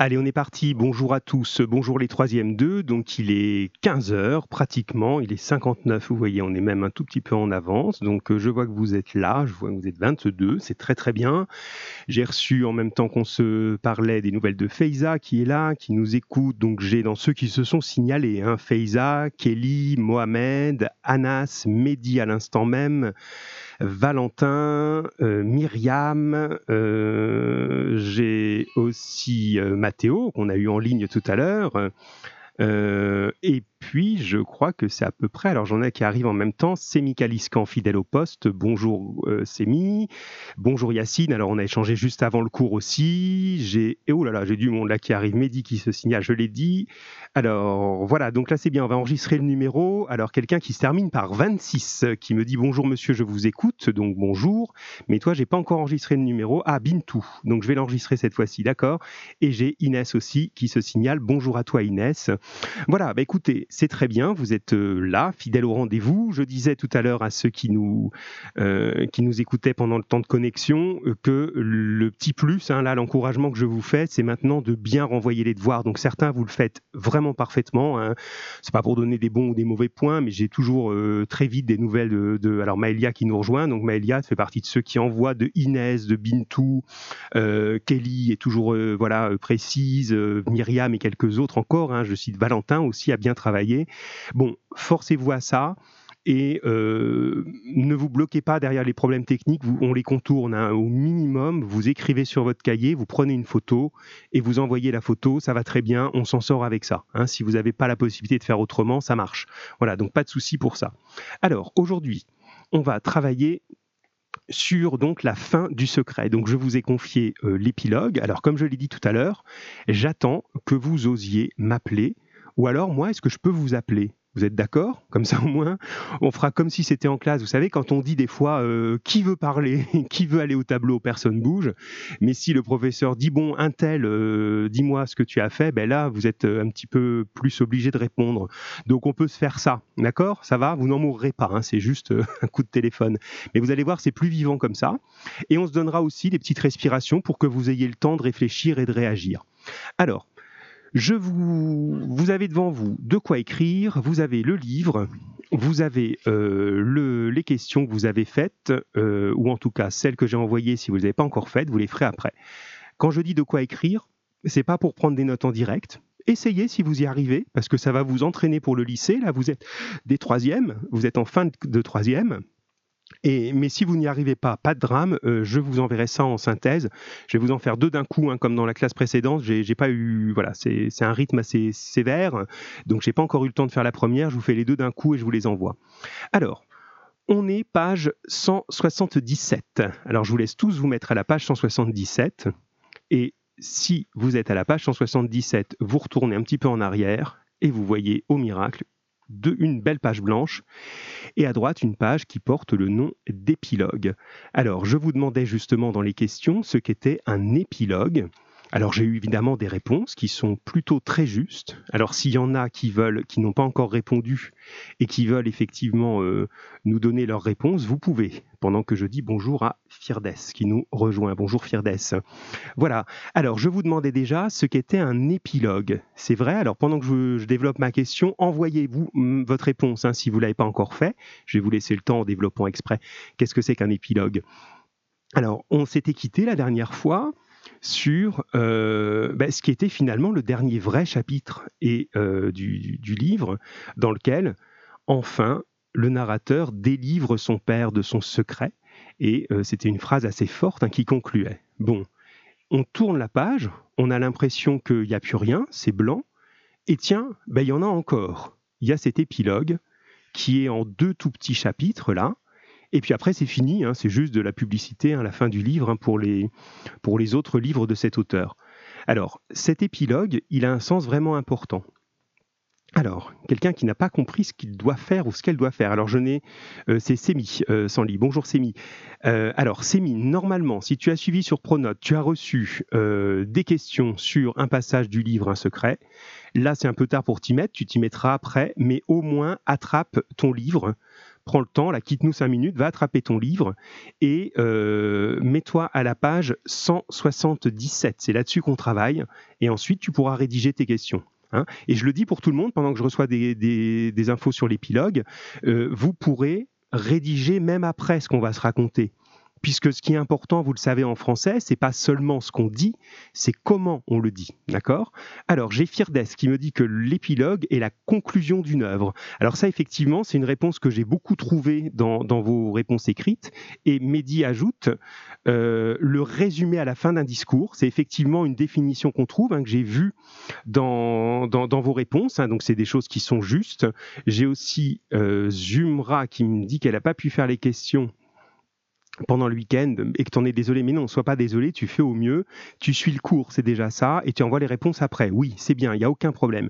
Allez, on est parti. Bonjour à tous. Bonjour les troisièmes deux. Donc, il est 15 heures pratiquement. Il est 59. Vous voyez, on est même un tout petit peu en avance. Donc, euh, je vois que vous êtes là. Je vois que vous êtes 22. C'est très, très bien. J'ai reçu en même temps qu'on se parlait des nouvelles de Feiza qui est là, qui nous écoute. Donc, j'ai dans ceux qui se sont signalés hein, Feiza, Kelly, Mohamed, Anas, Mehdi à l'instant même. Valentin, euh, Myriam, euh, j'ai aussi euh, Mathéo qu'on a eu en ligne tout à l'heure. et puis, je crois que c'est à peu près. Alors, j'en ai qui arrivent en même temps. Sémi Kaliscan, fidèle au poste. Bonjour euh, Sémi. Bonjour Yacine. Alors, on a échangé juste avant le cours aussi. J'ai. Et oh là là, j'ai du monde là qui arrive. Mehdi qui se signale, je l'ai dit. Alors, voilà. Donc là, c'est bien. On va enregistrer le numéro. Alors, quelqu'un qui se termine par 26 qui me dit Bonjour monsieur, je vous écoute. Donc, bonjour. Mais toi, j'ai pas encore enregistré le numéro. Ah, Bintou. Donc, je vais l'enregistrer cette fois-ci. D'accord. Et j'ai Inès aussi qui se signale. Bonjour à toi, Inès. Voilà. Bah écoutez, c'est très bien, vous êtes euh, là, fidèle au rendez-vous. Je disais tout à l'heure à ceux qui nous, euh, qui nous écoutaient pendant le temps de connexion euh, que le petit plus, hein, là, l'encouragement que je vous fais, c'est maintenant de bien renvoyer les devoirs. Donc certains, vous le faites vraiment parfaitement. Hein. C'est pas pour donner des bons ou des mauvais points, mais j'ai toujours très vite des nouvelles de, alors Maëlia qui nous rejoint. Donc Maëlia fait partie de ceux qui envoient de Inès, de Bintou, Kelly est toujours voilà précise, Myriam et quelques autres encore. Hein. je cite Valentin aussi a bien travaillé Bon, forcez-vous à ça et euh, ne vous bloquez pas derrière les problèmes techniques, on les contourne hein. au minimum, vous écrivez sur votre cahier, vous prenez une photo et vous envoyez la photo, ça va très bien, on s'en sort avec ça. Hein. Si vous n'avez pas la possibilité de faire autrement, ça marche. Voilà, donc pas de souci pour ça. Alors aujourd'hui, on va travailler sur la fin du secret. Donc je vous ai confié euh, l'épilogue. Alors comme je l'ai dit tout à l'heure, j'attends que vous osiez m'appeler ou alors, moi, est-ce que je peux vous appeler? Vous êtes d'accord? Comme ça, au moins, on fera comme si c'était en classe. Vous savez, quand on dit des fois euh, qui veut parler, qui veut aller au tableau, personne bouge. Mais si le professeur dit bon, un tel, euh, dis-moi ce que tu as fait, ben là, vous êtes euh, un petit peu plus obligé de répondre. Donc, on peut se faire ça, d'accord? Ça va? Vous n'en mourrez pas. Hein, c'est juste un coup de téléphone. Mais vous allez voir, c'est plus vivant comme ça. Et on se donnera aussi des petites respirations pour que vous ayez le temps de réfléchir et de réagir. Alors, je vous, vous avez devant vous de quoi écrire, vous avez le livre, vous avez euh, le, les questions que vous avez faites, euh, ou en tout cas celles que j'ai envoyées si vous ne les avez pas encore faites, vous les ferez après. Quand je dis de quoi écrire, c'est pas pour prendre des notes en direct. Essayez si vous y arrivez, parce que ça va vous entraîner pour le lycée. Là, vous êtes des troisièmes, vous êtes en fin de troisième. Et, mais si vous n'y arrivez pas, pas de drame, euh, je vous enverrai ça en synthèse. Je vais vous en faire deux d'un coup, hein, comme dans la classe précédente. J'ai pas eu, voilà, c'est un rythme assez sévère, donc j'ai pas encore eu le temps de faire la première. Je vous fais les deux d'un coup et je vous les envoie. Alors, on est page 177. Alors, je vous laisse tous vous mettre à la page 177. Et si vous êtes à la page 177, vous retournez un petit peu en arrière et vous voyez au miracle de, une belle page blanche et à droite une page qui porte le nom d'épilogue. Alors je vous demandais justement dans les questions ce qu'était un épilogue. Alors j'ai eu évidemment des réponses qui sont plutôt très justes. Alors s'il y en a qui veulent, qui n'ont pas encore répondu et qui veulent effectivement euh, nous donner leurs réponses, vous pouvez. Pendant que je dis bonjour à Firdes qui nous rejoint. Bonjour Firdes. Voilà. Alors je vous demandais déjà ce qu'était un épilogue. C'est vrai? Alors pendant que je, développe ma question, envoyez-vous mm, votre réponse hein, si vous l'avez pas encore fait. Je vais vous laisser le temps en développant exprès. Qu'est-ce que c'est qu'un épilogue? Alors, on s'était quitté la dernière fois sur euh, ben, ce qui était finalement le dernier vrai chapitre et, euh, du, livre, dans lequel, enfin, le narrateur délivre son père de son secret. Et euh, c'était une phrase assez forte hein, qui concluait. Bon, on tourne la page, on a l'impression qu'il n'y a plus rien, c'est blanc, et tiens, ben, il y en a encore. Il y a cet épilogue qui est en deux tout petits chapitres là, et puis après, c'est fini, hein, c'est juste de la publicité à hein, la fin du livre hein, pour, les, pour les autres livres de cet auteur. Alors, cet épilogue, il a un sens vraiment important. Alors, quelqu'un qui n'a pas compris ce qu'il doit faire ou ce qu'elle doit faire. Alors, je n'ai. Euh, c'est Sémi, euh, Sanli. Bonjour Sémi. Euh, alors, Sémi, normalement, si tu as suivi sur Pronote, tu as reçu euh, des questions sur un passage du livre Un secret. Là, c'est un peu tard pour t'y mettre, tu t'y mettras après, mais au moins attrape ton livre prends le temps, là, quitte-nous cinq minutes, va attraper ton livre et euh, mets-toi à la page 177. C'est là-dessus qu'on travaille. Et ensuite, tu pourras rédiger tes questions. Hein. et je le dis pour tout le monde, pendant que je reçois des, infos sur l'épilogue, euh, vous pourrez rédiger même après ce qu'on va se raconter puisque ce qui est important, vous le savez en français, c'est pas seulement ce qu'on dit, c'est comment on le dit, d'accord? Alors j'ai Firdes qui me dit que l'épilogue est la conclusion d'une œuvre. Alors ça, effectivement, c'est une réponse que j'ai beaucoup trouvée dans, vos réponses écrites. Et Mehdi ajoute euh, le résumé à la fin d'un discours. C'est effectivement une définition qu'on trouve, hein, que j'ai vue dans, dans, vos réponses. Hein, donc c'est des choses qui sont justes. J'ai aussi euh, Zumra qui me dit qu'elle n'a pas pu faire les questions pendant le week-end et que tu en es désolé, mais non, sois pas désolé, tu fais au mieux, tu suis le cours, c'est déjà ça, et tu envoies les réponses après. Oui, c'est bien, il n'y a aucun problème.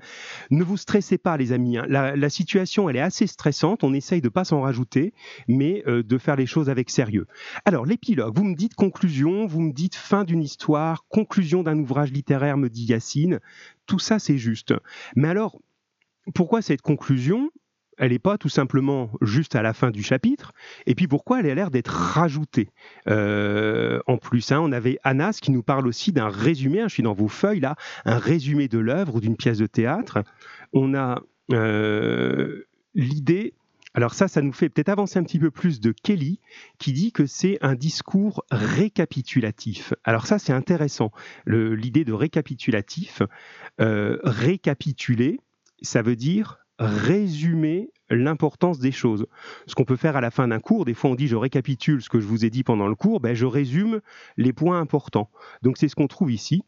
Ne vous stressez pas, les amis. Hein. La, situation, elle est assez stressante, on essaye de pas s'en rajouter, mais euh, de faire les choses avec sérieux. Alors, l'épilogue, vous me dites conclusion, vous me dites fin d'une histoire, conclusion d'un ouvrage littéraire, me dit Yacine. Tout ça, c'est juste. Mais alors, pourquoi cette conclusion? Elle n'est pas tout simplement juste à la fin du chapitre. Et puis pourquoi elle a l'air d'être rajoutée euh, En plus, hein, on avait Anas qui nous parle aussi d'un résumé. Hein, je suis dans vos feuilles là, un résumé de l'œuvre ou d'une pièce de théâtre. On a euh, l'idée. Alors ça, ça nous fait peut-être avancer un petit peu plus de Kelly, qui dit que c'est un discours récapitulatif. Alors ça, c'est intéressant, l'idée de récapitulatif. Euh, récapituler, ça veut dire résumer l'importance des choses. Ce qu'on peut faire à la fin d'un cours, des fois on dit je récapitule ce que je vous ai dit pendant le cours, ben je résume les points importants. Donc c'est ce qu'on trouve ici.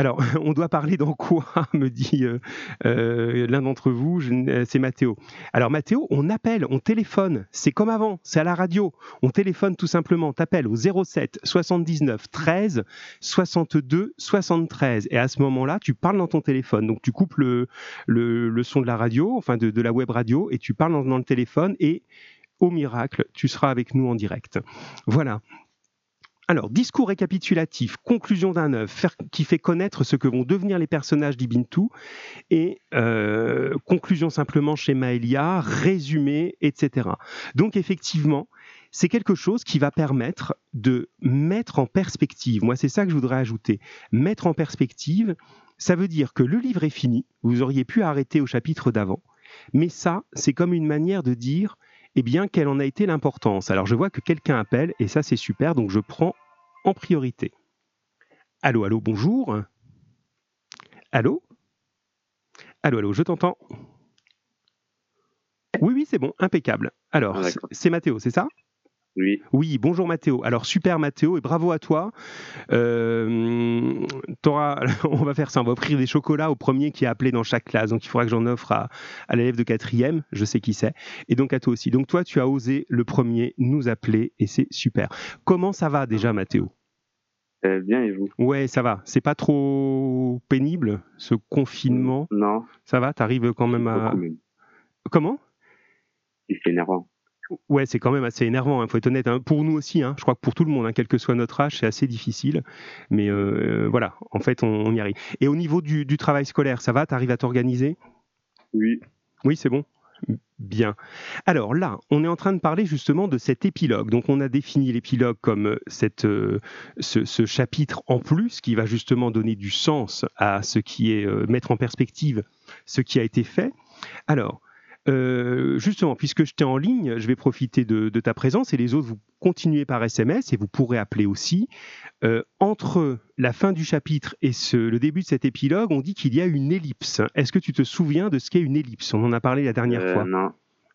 Alors, on doit parler dans quoi me dit euh, euh, l'un d'entre vous, euh, c'est Mathéo. Alors Mathéo, on appelle, on téléphone, c'est comme avant, c'est à la radio. On téléphone tout simplement, t'appelles au 07 79 13 62 73 et à ce moment-là, tu parles dans ton téléphone. Donc tu coupes le, le, son de la radio, enfin de, la web radio, et tu parles dans le téléphone et au miracle, tu seras avec nous en direct. Voilà. Alors, discours récapitulatif, conclusion d'un œuvre, qui fait connaître ce que vont devenir les personnages d'Ibintu, et euh, conclusion simplement chez Maëlia, résumé, etc. Donc, effectivement, c'est quelque chose qui va permettre de mettre en perspective, moi c'est ça que je voudrais ajouter, mettre en perspective, ça veut dire que le livre est fini, vous auriez pu arrêter au chapitre d'avant, mais ça, c'est comme une manière de dire, eh bien, quelle en a été l'importance Alors, je vois que quelqu'un appelle, et ça, c'est super, donc je prends en priorité. Allô, allô, bonjour. Allô? Allô, allô, je t'entends? Oui, oui, c'est bon, impeccable. Alors, ah, c'est Mathéo, c'est ça? Oui. Oui, bonjour Mathéo. Alors super Mathéo et bravo à toi. Euh, on va faire ça, on va offrir des chocolats au premier qui a appelé dans chaque classe. Donc il faudra que j'en offre à, l'élève de quatrième, je sais qui c'est, et donc à toi aussi. Donc toi, tu as osé le premier nous appeler et c'est super. Comment ça va déjà Mathéo euh, bien et vous? Ouais, ça va. C'est pas trop pénible ce confinement? Non. Ça va? T'arrives quand même à. Comment? C'est énervant. Ouais, c'est quand même assez énervant, il hein, faut être honnête. Hein. Pour nous aussi, hein, je crois que pour tout le monde, quel que soit notre âge, c'est assez difficile. Mais euh, voilà, en fait, on, y arrive. Et au niveau du, travail scolaire, ça va? Tu arrives à t'organiser? Oui. Oui, c'est bon? Bien. Alors là, on est en train de parler justement de cet épilogue. Donc on a défini l'épilogue comme euh, cette, euh, ce, chapitre en plus qui va justement donner du sens à ce qui est, mettre en perspective ce qui a été fait. Alors, euh, justement, puisque je t'ai en ligne, je vais profiter de, ta présence et les autres, vous continuez par SMS et vous pourrez appeler aussi. Euh, entre la fin du chapitre et le début de cet épilogue, on dit qu'il y a une ellipse. Est-ce que tu te souviens de ce qu'est une ellipse? On en a parlé la dernière euh, fois. Non.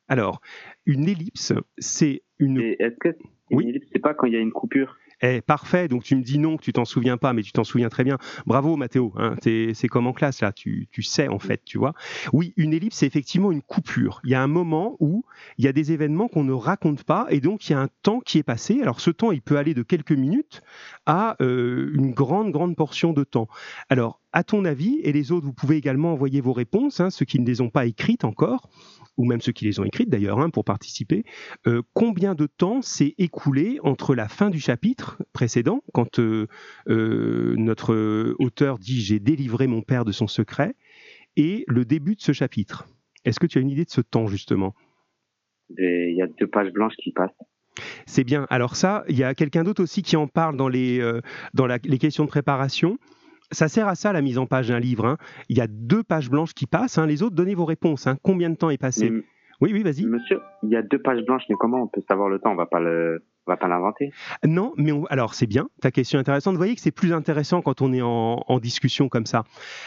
Alors, une ellipse, c'est une. Est-ce que une oui ellipse, c'est pas quand il y a une coupure? Parfait, donc tu me dis non, que tu t'en souviens pas, mais tu t'en souviens très bien. Bravo Mathéo, hein, c'est comme en classe là, tu, tu, sais en fait, tu vois. Oui, une ellipse, c'est effectivement une coupure. Il y a un moment où il y a des événements qu'on ne raconte pas, et donc il y a un temps qui est passé. Alors ce temps, il peut aller de quelques minutes à euh, une grande, grande portion de temps. Alors, à ton avis, et les autres, vous pouvez également envoyer vos réponses, hein, ceux qui ne les ont pas écrites encore, ou même ceux qui les ont écrites d'ailleurs hein, pour participer, euh, combien de temps s'est écoulé entre la fin du chapitre précédent, quand euh, euh, notre auteur dit j'ai délivré mon père de son secret, et le début de ce chapitre? Est-ce que tu as une idée de ce temps justement? Il y a deux pages blanches qui passent. C'est bien. Alors ça, il y a quelqu'un d'autre aussi qui en parle dans les, dans les questions de préparation. Ça sert à ça, la mise en page d'un livre. Hein. Il y a deux pages blanches qui passent. Hein. Les autres, donnez vos réponses. Hein. Combien de temps est passé? Oui, oui, vas-y. Monsieur, il y a deux pages blanches, mais comment on peut savoir le temps? On va pas le... On va pas l'inventer Non, mais alors c'est bien, ta question est intéressante. Vous voyez que c'est plus intéressant quand on est en, en discussion comme ça.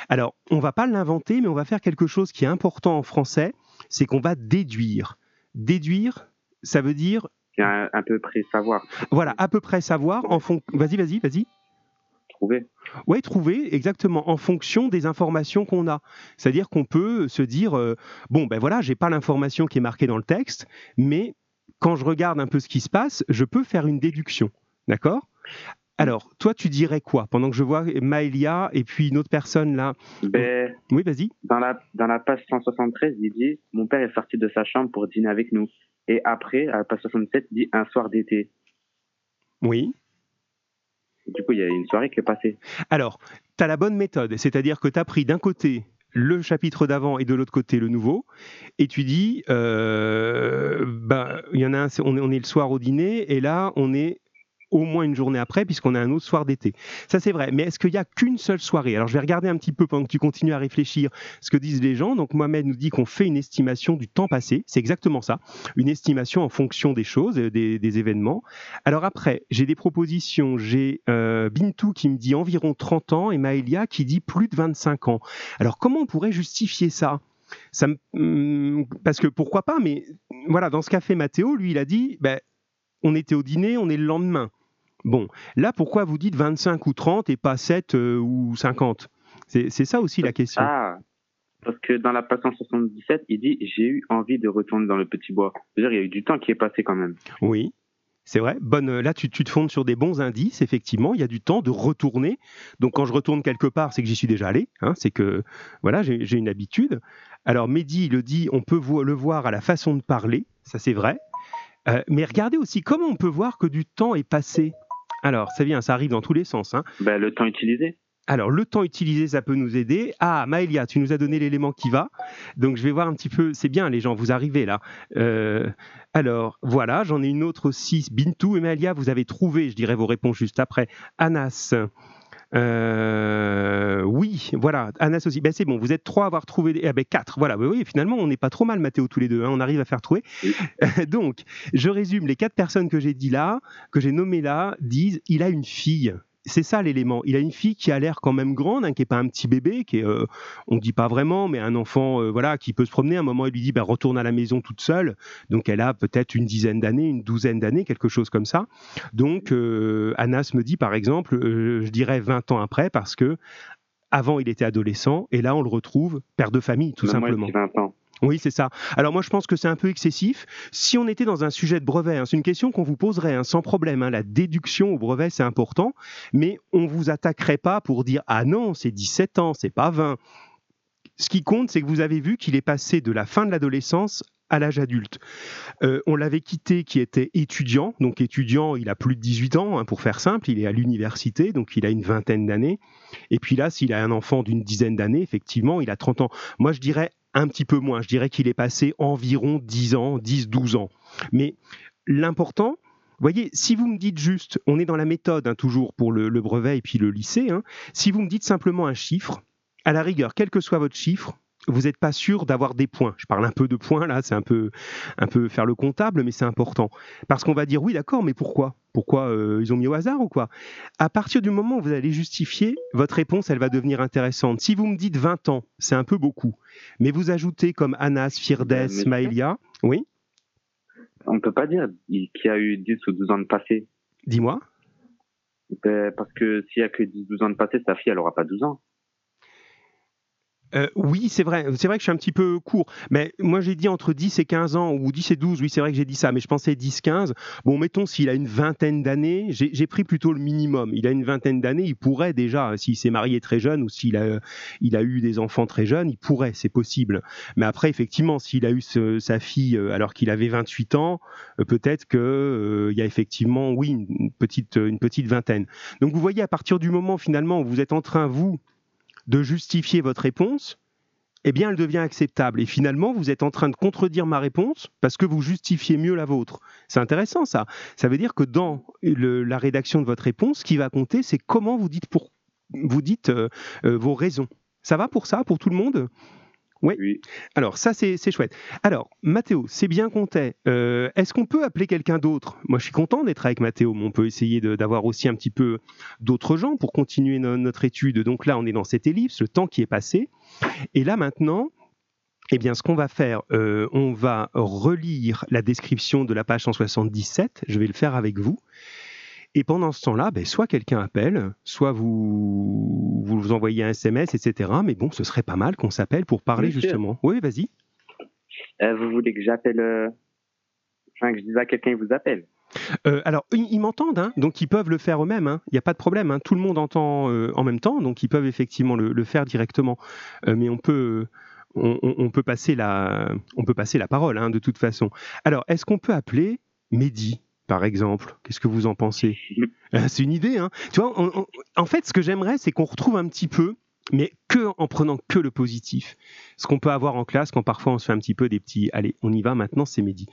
Alors, on va pas l'inventer, mais on va faire quelque chose qui est important en français, c'est qu'on va déduire. Déduire, ça veut dire à, peu près savoir. Voilà, à peu près savoir en fond. Vas-y, vas-y, vas-y. Trouver. Oui, trouver exactement en fonction des informations qu'on a. C'est-à-dire qu'on peut se dire euh, bon ben voilà, j'ai pas l'information qui est marquée dans le texte, mais quand je regarde un peu ce qui se passe, je peux faire une déduction. D'accord? Alors, toi, tu dirais quoi? Pendant que je vois Maëlia et puis une autre personne là. Ben, oui, vas-y. Dans la, dans la page 173, il dit Mon père est sorti de sa chambre pour dîner avec nous. Et après, à la page 67, il dit un soir d'été. Oui. Du coup, il y a une soirée qui est passée. Alors, tu as la bonne méthode, c'est-à-dire que tu as pris d'un côté le chapitre d'avant et de l'autre côté le nouveau, et tu dis, euh, il y en a un, on est le soir au dîner, et là, on est au moins une journée après, puisqu'on a un autre soir d'été. Ça, c'est vrai. Mais est-ce qu'il n'y a qu'une seule soirée? Alors, je vais regarder un petit peu pendant que tu continues à réfléchir ce que disent les gens. Donc, Mohamed nous dit qu'on fait une estimation du temps passé. C'est exactement ça. Une estimation en fonction des choses, des, événements. Alors, après, j'ai des propositions. J'ai euh, Bintou qui me dit environ 30 ans et Maëlia qui dit plus de 25 ans. Alors, comment on pourrait justifier ça? Ça hmm, parce que pourquoi pas, mais voilà, dans ce qu'a fait Mathéo, lui, il a dit, ben, on était au dîner, on est le lendemain. Bon, là, pourquoi vous dites 25 ou 30 et pas 7 euh, ou 50 C'est ça aussi la question. Ah, parce que dans la page 177, il dit J'ai eu envie de retourner dans le petit bois. C'est-à-dire, il y a eu du temps qui est passé quand même. Oui. C'est vrai. Bonne, euh, là, tu, te fondes sur des bons indices. Effectivement, il y a du temps de retourner. Donc, quand je retourne quelque part, c'est que j'y suis déjà allé. Hein, c'est que voilà, j'ai une habitude. Alors, Mehdi le dit, on peut le voir à la façon de parler. Ça, c'est vrai. Euh, mais regardez aussi comment on peut voir que du temps est passé? Alors, ça vient, ça arrive dans tous les sens. Hein. Ben, le temps utilisé. Alors, le temps utilisé, ça peut nous aider. Ah, Maëlia, tu nous as donné l'élément qui va. Donc, je vais voir un petit peu. C'est bien, les gens, vous arrivez là. Euh, alors, voilà, j'en ai une autre aussi. Bintou et Maëlia, vous avez trouvé, je dirais vos réponses juste après. Anas. Euh, oui, voilà, Anas aussi. Ben, c'est bon, vous êtes trois à avoir trouvé. Ah ben, quatre, voilà. Oui, finalement, on n'est pas trop mal, Mathéo, tous les deux. Hein, on arrive à faire trouver. Donc, je résume les quatre personnes que j'ai dit là, que j'ai nommées là, disent il a une fille c'est ça l'élément. Il a une fille qui a l'air quand même grande, hein, qui est pas un petit bébé, qui est, euh, on dit pas vraiment, mais un enfant, euh, voilà, qui peut se promener. À un moment, il lui dit, bah, retourne à la maison toute seule. Donc, elle a peut-être une dizaine d'années, une douzaine d'années, quelque chose comme ça. Donc, euh, Anas me dit, par exemple, je dirais 20 ans après, parce que avant, il était adolescent, et là, on le retrouve père de famille, tout simplement. 20 ans. Oui, c'est ça. Alors moi, je pense que c'est un peu excessif. Si on était dans un sujet de brevet, hein, c'est une question qu'on vous poserait hein, sans problème. Hein. la déduction au brevet, c'est important, mais on vous attaquerait pas pour dire ah non, c'est 17 ans, c'est pas 20. Ce qui compte, c'est que vous avez vu qu'il est passé de la fin de l'adolescence à l'âge adulte. Euh, on l'avait quitté qui était étudiant, donc étudiant, il a plus de 18 ans, pour faire simple, il est à l'université, donc il a une vingtaine d'années. Et puis là, s'il a un enfant d'une dizaine d'années, effectivement, il a 30 ans. Moi, je dirais un petit peu moins. Je dirais qu'il est passé environ 10 ans, 10, 12 ans. Mais l'important, voyez, si vous me dites juste, on est dans la méthode hein, toujours pour le, brevet et puis le lycée, hein, si vous me dites simplement un chiffre, à la rigueur, quel que soit votre chiffre, vous n'êtes pas sûr d'avoir des points. Je parle un peu de points là, c'est un peu, un peu faire le comptable, mais c'est important. Parce qu'on va dire oui, d'accord, mais pourquoi? Pourquoi euh, ils ont mis au hasard ou quoi? À partir du moment où vous allez justifier, votre réponse, elle va devenir intéressante. Si vous me dites 20 ans, c'est un peu beaucoup, mais vous ajoutez comme Anas, Firdes, Maïlia, oui? On ne peut pas dire qu'il y a eu 10 ou 12 ans de passé. Dis-moi. Ben, parce que s'il n'y a que 10-12 ans de passé, sa fille, elle n'aura pas 12 ans. Euh, oui, c'est vrai. C'est vrai que je suis un petit peu court. Mais moi, j'ai dit entre 10 et 15 ans, ou 10 et 12. Oui, c'est vrai que j'ai dit ça, mais je pensais 10-15. Bon, mettons, s'il a une vingtaine d'années, j'ai pris plutôt le minimum. Il a une vingtaine d'années, il pourrait déjà, s'il s'est marié très jeune ou s'il a, il a eu des enfants très jeunes, il pourrait, c'est possible. Mais après, effectivement, s'il a eu sa fille euh, alors qu'il avait 28 ans, euh, peut-être qu'il y a effectivement, oui, une petite, une petite vingtaine. Donc, vous voyez, à partir du moment, finalement, où vous êtes en train, vous, de justifier votre réponse, eh bien, elle devient acceptable. Et finalement, vous êtes en train de contredire ma réponse parce que vous justifiez mieux la vôtre. C'est intéressant, ça. Ça veut dire que dans la rédaction de votre réponse, ce qui va compter, c'est comment vous dites, euh, euh, vos raisons. Ça va pour ça, pour tout le monde? Oui. Alors, ça, c'est chouette. Alors, Mathéo, c'est bien qu'on t'ait. Euh, est-ce qu'on peut appeler quelqu'un d'autre? Moi, je suis content d'être avec Mathéo, mais on peut essayer d'avoir aussi un petit peu d'autres gens pour continuer notre étude. Donc là, on est dans cette ellipse, le temps qui est passé. Et là, maintenant, eh bien, ce qu'on va faire, euh, on va relire la description de la page 177. Je vais le faire avec vous. Et pendant ce temps-là, ben, soit quelqu'un appelle, soit vous, vous envoyez un SMS, etc. Mais bon, ce serait pas mal qu'on s'appelle pour parler justement. Oui, vas-y. Euh, vous voulez que j'appelle, euh, enfin que je dise à quelqu'un, vous appelle? Euh, alors, ils, m'entendent, hein, donc ils peuvent le faire eux-mêmes. Hein. Il n'y a pas de problème. Hein. Tout le monde entend en même temps, donc ils peuvent effectivement le, faire directement. mais on peut, on, peut passer la, on peut passer la parole, de toute façon. Alors, est-ce qu'on peut appeler Mehdi? Par exemple Qu'est-ce que vous en pensez? Euh, C'est une idée, hein Tu vois, en fait, ce que j'aimerais, c'est qu'on retrouve un petit peu, mais que en prenant que le positif. Ce qu'on peut avoir en classe quand parfois on se fait un petit peu des petits. Allez, on y va maintenant, c'est Mehdi.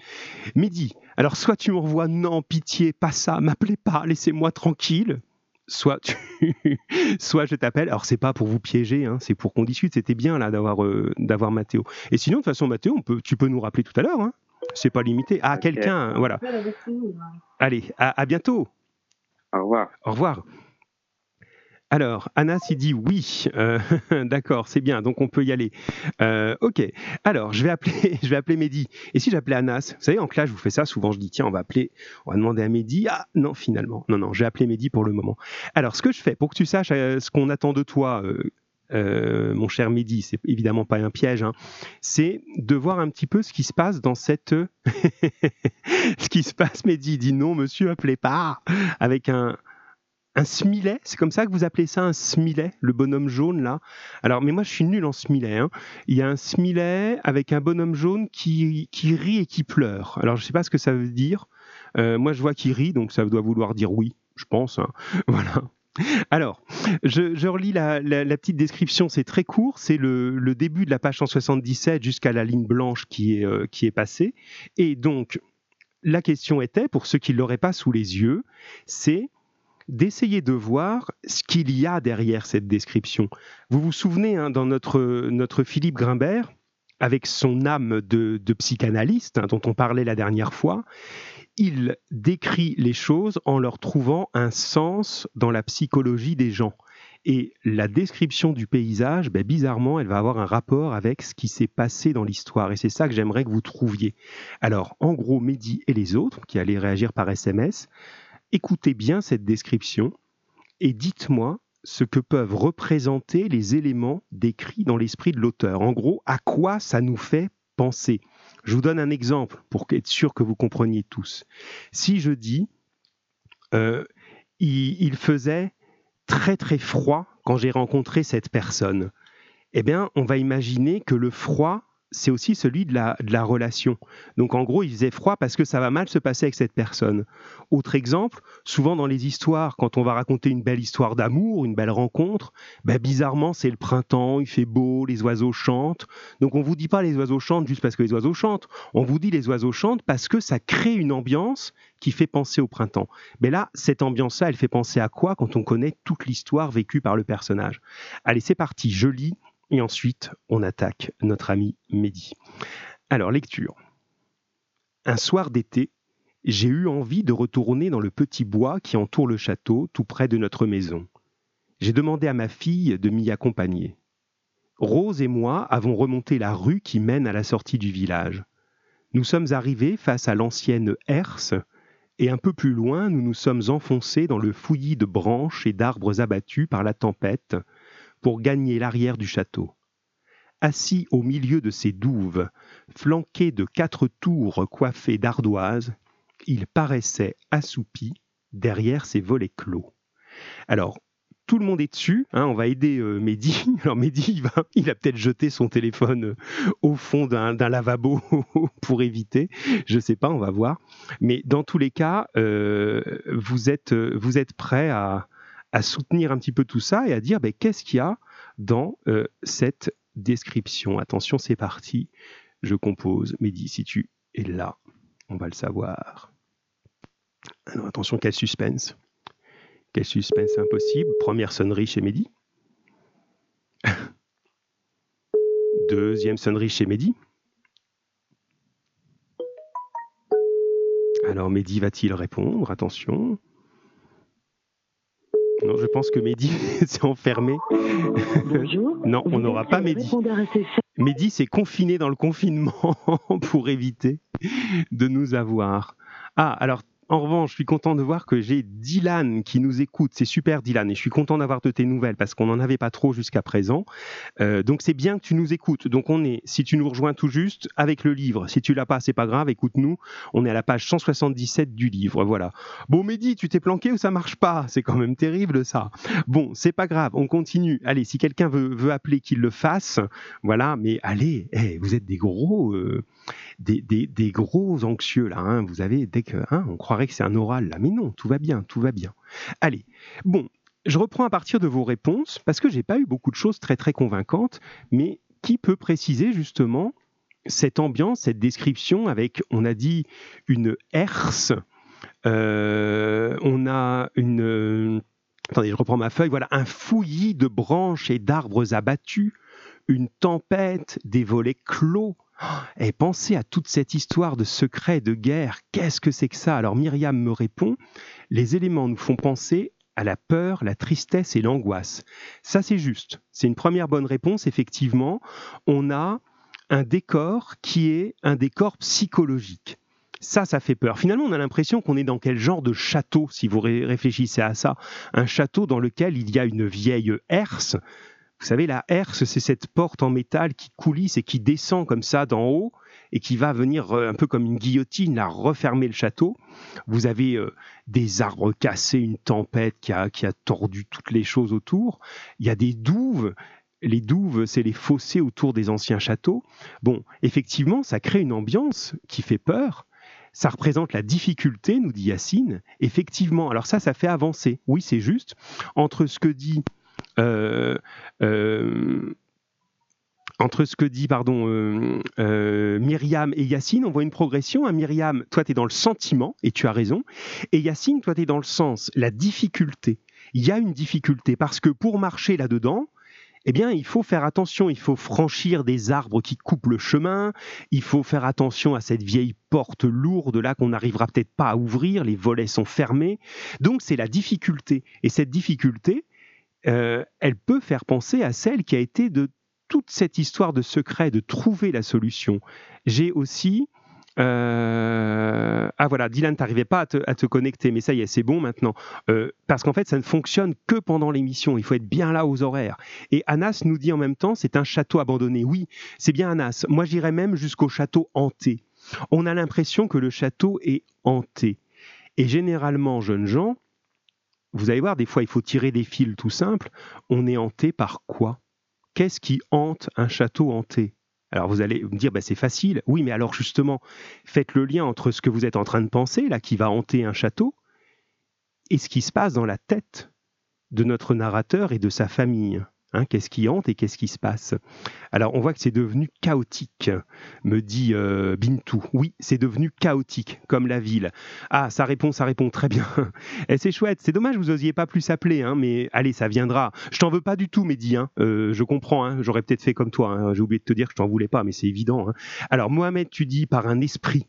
Mehdi, alors soit tu m'envoies non, pitié, pas ça, m'appelez pas, laissez-moi tranquille. Soit tu, soit je t'appelle. Alors c'est pas pour vous piéger, hein, c'est pour qu'on discute. C'était bien là d'avoir euh, d'avoir Mathéo. Et sinon de toute façon Mathéo, on peut, tu peux nous rappeler tout à l'heure. Hein c'est pas limité. À quelqu'un, voilà. Allez, à, bientôt. Au revoir. Au revoir. Alors, Anas, il dit oui. Euh, d'accord, c'est bien, donc on peut y aller. Euh, ok. Alors, je vais appeler, je vais appeler Mehdi. Et si j'appelais Anas? Vous savez, en classe, je vous fais ça. Souvent, je dis tiens, on va appeler, on va demander à Mehdi. Ah non, finalement, non, non, j'ai appelé Mehdi pour le moment. Alors, ce que je fais pour que tu saches euh, ce qu'on attend de toi, euh, mon cher Mehdi, c'est évidemment pas un piège, hein, c'est de voir un petit peu ce qui se passe dans cette. ce qui se passe, Mehdi dit non, monsieur, appelez pas, avec un, un smilet, c'est comme ça que vous appelez ça un smilet, le bonhomme jaune là. Alors, mais moi je suis nul en smilet. Hein. Il y a un smilet avec un bonhomme jaune qui, rit et qui pleure. Alors, je sais pas ce que ça veut dire. Euh, moi, je vois qu'il rit, donc ça doit vouloir dire oui, je pense. Hein. Voilà. Alors, je, relis la, petite description, c'est très court, c'est le, début de la page 177 jusqu'à la ligne blanche qui est, euh, qui est passée. Et donc, la question était, pour ceux qui ne l'auraient pas sous les yeux, c'est d'essayer de voir ce qu'il y a derrière cette description. Vous vous souvenez, hein, dans notre, notre Philippe Grimbert, avec son âme de, psychanalyste hein, dont on parlait la dernière fois, il décrit les choses en leur trouvant un sens dans la psychologie des gens. Et la description du paysage, ben, bizarrement, elle va avoir un rapport avec ce qui s'est passé dans l'histoire. Et c'est ça que j'aimerais que vous trouviez. Alors, en gros, Mehdi et les autres, qui allaient réagir par SMS, écoutez bien cette description et dites-moi ce que peuvent représenter les éléments décrits dans l'esprit de l'auteur. En gros, à quoi ça nous fait penser je vous donne un exemple pour être sûr que vous compreniez tous. Si je dis, euh, il, faisait très très froid quand j'ai rencontré cette personne, eh bien, on va imaginer que le froid c'est aussi celui de la, relation. Donc en gros, il faisait froid parce que ça va mal se passer avec cette personne. Autre exemple, souvent dans les histoires, quand on va raconter une belle histoire d'amour, une belle rencontre, ben bizarrement c'est le printemps, il fait beau, les oiseaux chantent. Donc on vous dit pas les oiseaux chantent juste parce que les oiseaux chantent, on vous dit les oiseaux chantent parce que ça crée une ambiance qui fait penser au printemps. Mais là, cette ambiance-là, elle fait penser à quoi quand on connaît toute l'histoire vécue par le personnage? Allez, c'est parti, je lis et ensuite, on attaque notre ami Mehdi. Alors, lecture. Un soir d'été, j'ai eu envie de retourner dans le petit bois qui entoure le château, tout près de notre maison. J'ai demandé à ma fille de m'y accompagner. Rose et moi avons remonté la rue qui mène à la sortie du village. Nous sommes arrivés face à l'ancienne herse, et un peu plus loin, nous nous sommes enfoncés dans le fouillis de branches et d'arbres abattus par la tempête, pour gagner l'arrière du château. Assis au milieu de ces douves, flanqué de quatre tours coiffées d'ardoises, il paraissait assoupi derrière ses volets clos. Alors, tout le monde est dessus. Hein, on va aider euh, Mehdi. Alors Mehdi, il, a peut-être jeté son téléphone euh, au fond d'un lavabo pour éviter. Je ne sais pas, on va voir. Mais dans tous les cas, euh, vous êtes, vous êtes prêts à, à soutenir un petit peu tout ça et à dire ben, qu'est-ce qu'il y a dans euh, cette description? Attention, c'est parti. Je compose. Mehdi, si tu es là, on va le savoir. Alors attention, quel suspense. Quel suspense impossible. Première sonnerie chez Mehdi. Deuxième sonnerie chez Mehdi. Alors Mehdi va-t-il répondre? Attention. Non, je pense que Mehdi s'est enfermé. Bonjour. non, on n'aura pas Mehdi. Mehdi s'est confiné dans le confinement pour éviter de nous avoir. Ah, alors en revanche, je suis content de voir que j'ai Dylan qui nous écoute. C'est super, Dylan. Et je suis content d'avoir de tes nouvelles parce qu'on n'en avait pas trop jusqu'à présent. Euh, donc, c'est bien que tu nous écoutes. Donc, on est, si tu nous rejoins tout juste, avec le livre. Si tu l'as pas, c'est pas grave. Écoute-nous. On est à la page 177 du livre. Voilà. Bon, Mehdi, tu t'es planqué ou ça marche pas? C'est quand même terrible, ça. Bon, c'est pas grave. On continue. Allez, si quelqu'un veut, appeler, qu'il le fasse. Voilà. Mais allez, vous êtes des gros, euh, des, des, gros anxieux, là. Hein. Vous avez, dès que, hein, on croit que c'est un oral là, mais non, tout va bien, tout va bien. Allez, bon, je reprends à partir de vos réponses parce que j'ai pas eu beaucoup de choses très très convaincantes, mais qui peut préciser justement cette ambiance, cette description avec, on a dit, une herse, euh, on a une... Attendez, je reprends ma feuille. Voilà, un fouillis de branches et d'arbres abattus, une tempête, des volets clos, et pensez à toute cette histoire de secret, de guerre. Qu'est-ce que c'est que ça? Alors Myriam me répond, les éléments nous font penser à la peur, la tristesse et l'angoisse. Ça, c'est juste. C'est une première bonne réponse. Effectivement, on a un décor qui est un décor psychologique. Ça, ça fait peur. Finalement, on a l'impression qu'on est dans quel genre de château, si vous réfléchissez à ça. Un château dans lequel il y a une vieille herse, vous savez, la herse, c'est cette porte en métal qui coulisse et qui descend comme ça d'en haut et qui va venir euh, un peu comme une guillotine, la refermer le château. Vous avez euh, des arbres cassés, une tempête qui a, qui a tordu toutes les choses autour. Il y a des douves. Les douves, c'est les fossés autour des anciens châteaux. Bon, effectivement, ça crée une ambiance qui fait peur. Ça représente la difficulté, nous dit Yacine. Effectivement, alors ça, ça fait avancer. Oui, c'est juste. Entre ce que dit entre ce que dit pardon euh, Myriam et Yacine, on voit une progression. Hein. Myriam, toi, tu es dans le sentiment, et tu as raison. Et Yacine, toi, tu es dans le sens, la difficulté. Il y a une difficulté, parce que pour marcher là-dedans, eh bien, il faut faire attention, il faut franchir des arbres qui coupent le chemin, il faut faire attention à cette vieille porte lourde là qu'on n'arrivera peut-être pas à ouvrir, les volets sont fermés. Donc, c'est la difficulté. Et cette difficulté, euh, elle peut faire penser à celle qui a été de toute cette histoire de secret, de trouver la solution. J'ai aussi... Euh, ah voilà, Dylan, t'arrivais pas à te, connecter, mais ça y est, c'est bon maintenant. Euh, parce qu'en fait, ça ne fonctionne que pendant l'émission. Il faut être bien là aux horaires. Et Anas nous dit en même temps, c'est un château abandonné. Oui, c'est bien Anas. Moi, j'irais même jusqu'au château hanté. On a l'impression que le château est hanté. Et généralement, jeunes gens, vous allez voir, des fois, il faut tirer des fils tout simples. On est hanté par quoi? Qu'est-ce qui hante un château hanté? Alors vous allez me dire, bah, c'est facile. Oui, mais alors justement, faites le lien entre ce que vous êtes en train de penser, là, qui va hanter un château, et ce qui se passe dans la tête de notre narrateur et de sa famille. Hein, qu'est-ce qui hante et qu'est-ce qui se passe Alors, on voit que c'est devenu chaotique, me dit euh, Bintou. Oui, c'est devenu chaotique, comme la ville. Ah, ça répond, ça répond très bien. et eh, c'est chouette. C'est dommage, vous osiez pas plus appeler, hein, mais allez, ça viendra. Je t'en veux pas du tout, Mehdi. Hein. Euh, je comprends. J'aurais peut-être fait comme toi. J'ai oublié de te dire que je t'en voulais pas, mais c'est évident. Alors, Mohamed, tu dis par un esprit.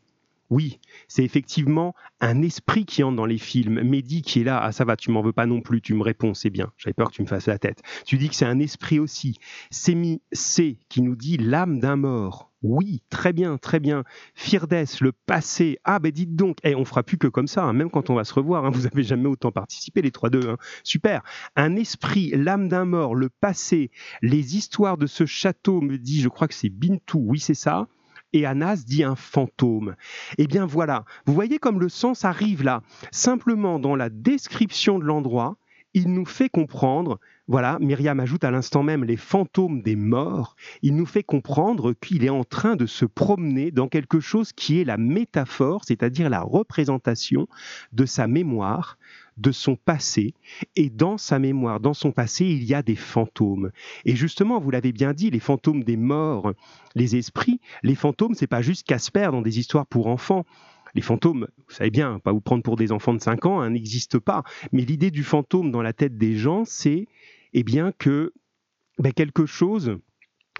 Oui, c'est effectivement un esprit qui entre dans les films. Mehdi qui est là, ah ça va, tu m'en veux pas non plus, tu me réponds, c'est bien. J'avais peur que tu me fasses la tête. Tu dis que c'est un esprit aussi. Semi C qui nous dit l'âme d'un mort. Oui, très bien, très bien. Firdes, le passé. Ah ben dites donc, eh, on fera plus que comme ça, hein, même quand on va se revoir. Hein. vous avez jamais autant participé les trois deux. Hein. Super. Un esprit, l'âme d'un mort, le passé, les histoires de ce château me dit, je crois que c'est Bintou. Oui, c'est ça et Anas dit un fantôme. Eh bien voilà, vous voyez comme le sens arrive là. Simplement dans la description de l'endroit, il nous fait comprendre, voilà, Myriam ajoute à l'instant même les fantômes des morts, il nous fait comprendre qu'il est en train de se promener dans quelque chose qui est la métaphore, c'est-à-dire la représentation de sa mémoire, de son passé, et dans sa mémoire, dans son passé, il y a des fantômes. Et justement, vous l'avez bien dit, les fantômes des morts, les esprits, les fantômes, c'est pas juste Casper dans des histoires pour enfants. Les fantômes, vous savez bien, pas vous prendre pour des enfants de 5 ans, hein, n'existent pas. Mais l'idée du fantôme dans la tête des gens, c'est eh bien que ben, quelque chose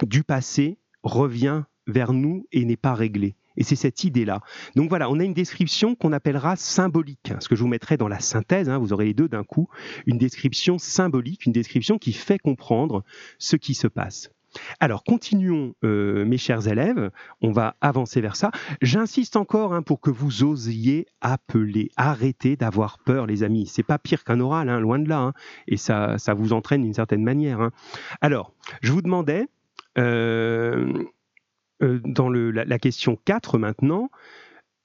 du passé revient vers nous et n'est pas réglé. Et c'est cette idée-là. Donc voilà, on a une description qu'on appellera symbolique, hein, ce que je vous mettrai dans la synthèse, hein, vous aurez les deux d'un coup, une description symbolique, une description qui fait comprendre ce qui se passe. Alors, continuons, euh, mes chers élèves, on va avancer vers ça. J'insiste encore hein, pour que vous osiez appeler. Arrêtez d'avoir peur, les amis. C'est pas pire qu'un oral, loin de là. et ça, ça vous entraîne d'une certaine manière. Alors, je vous demandais, euh, euh, dans la, question 4 maintenant,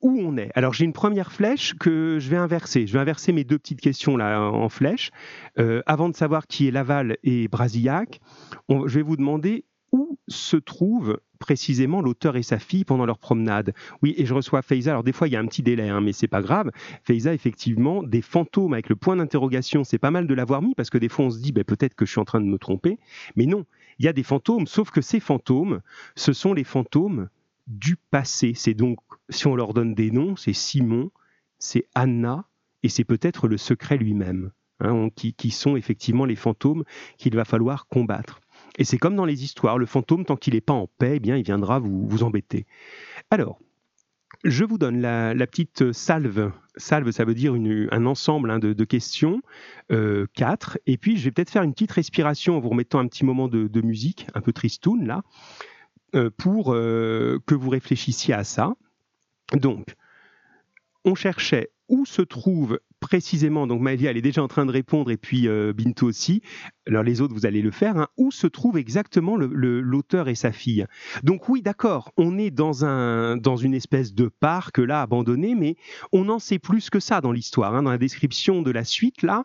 où on est? Alors j'ai une première flèche que je vais inverser. Je vais inverser mes deux petites questions là en flèche. Euh, avant de savoir qui est Laval et Brasillac, je vais vous demander où se trouve précisément l'auteur et sa fille pendant leur promenade. Oui, et je reçois Faiza. Alors des fois il y a un petit délai, hein, mais c'est pas grave. Faiza, effectivement, des fantômes avec le point d'interrogation, c'est pas mal de l'avoir mis parce que des fois on se dit ben, peut-être que je suis en train de me tromper, mais non il y a des fantômes, sauf que ces fantômes, ce sont les fantômes du passé. C'est donc, si on leur donne des noms, c'est Simon, c'est Anna, et c'est peut-être le secret lui-même, hein, qui, sont effectivement les fantômes qu'il va falloir combattre. Et c'est comme dans les histoires, le fantôme, tant qu'il n'est pas en paix, eh bien, il viendra vous, vous embêter. Alors, je vous donne la, petite salve. Salve, ça veut dire un ensemble hein, de, questions, euh, quatre. Et puis, je vais peut-être faire une petite respiration en vous remettant un petit moment de, musique, un peu tristoun, là, euh, pour euh, que vous réfléchissiez à ça. Donc, on cherchait où se trouve précisément, donc Maëlia, elle est déjà en train de répondre, et puis euh, Bintou aussi, alors les autres, vous allez le faire, hein, où se trouve exactement l'auteur et sa fille? Donc oui, d'accord, on est dans, un, dans une espèce de parc là, abandonné, mais on en sait plus que ça dans l'histoire. Hein. dans la description de la suite, là,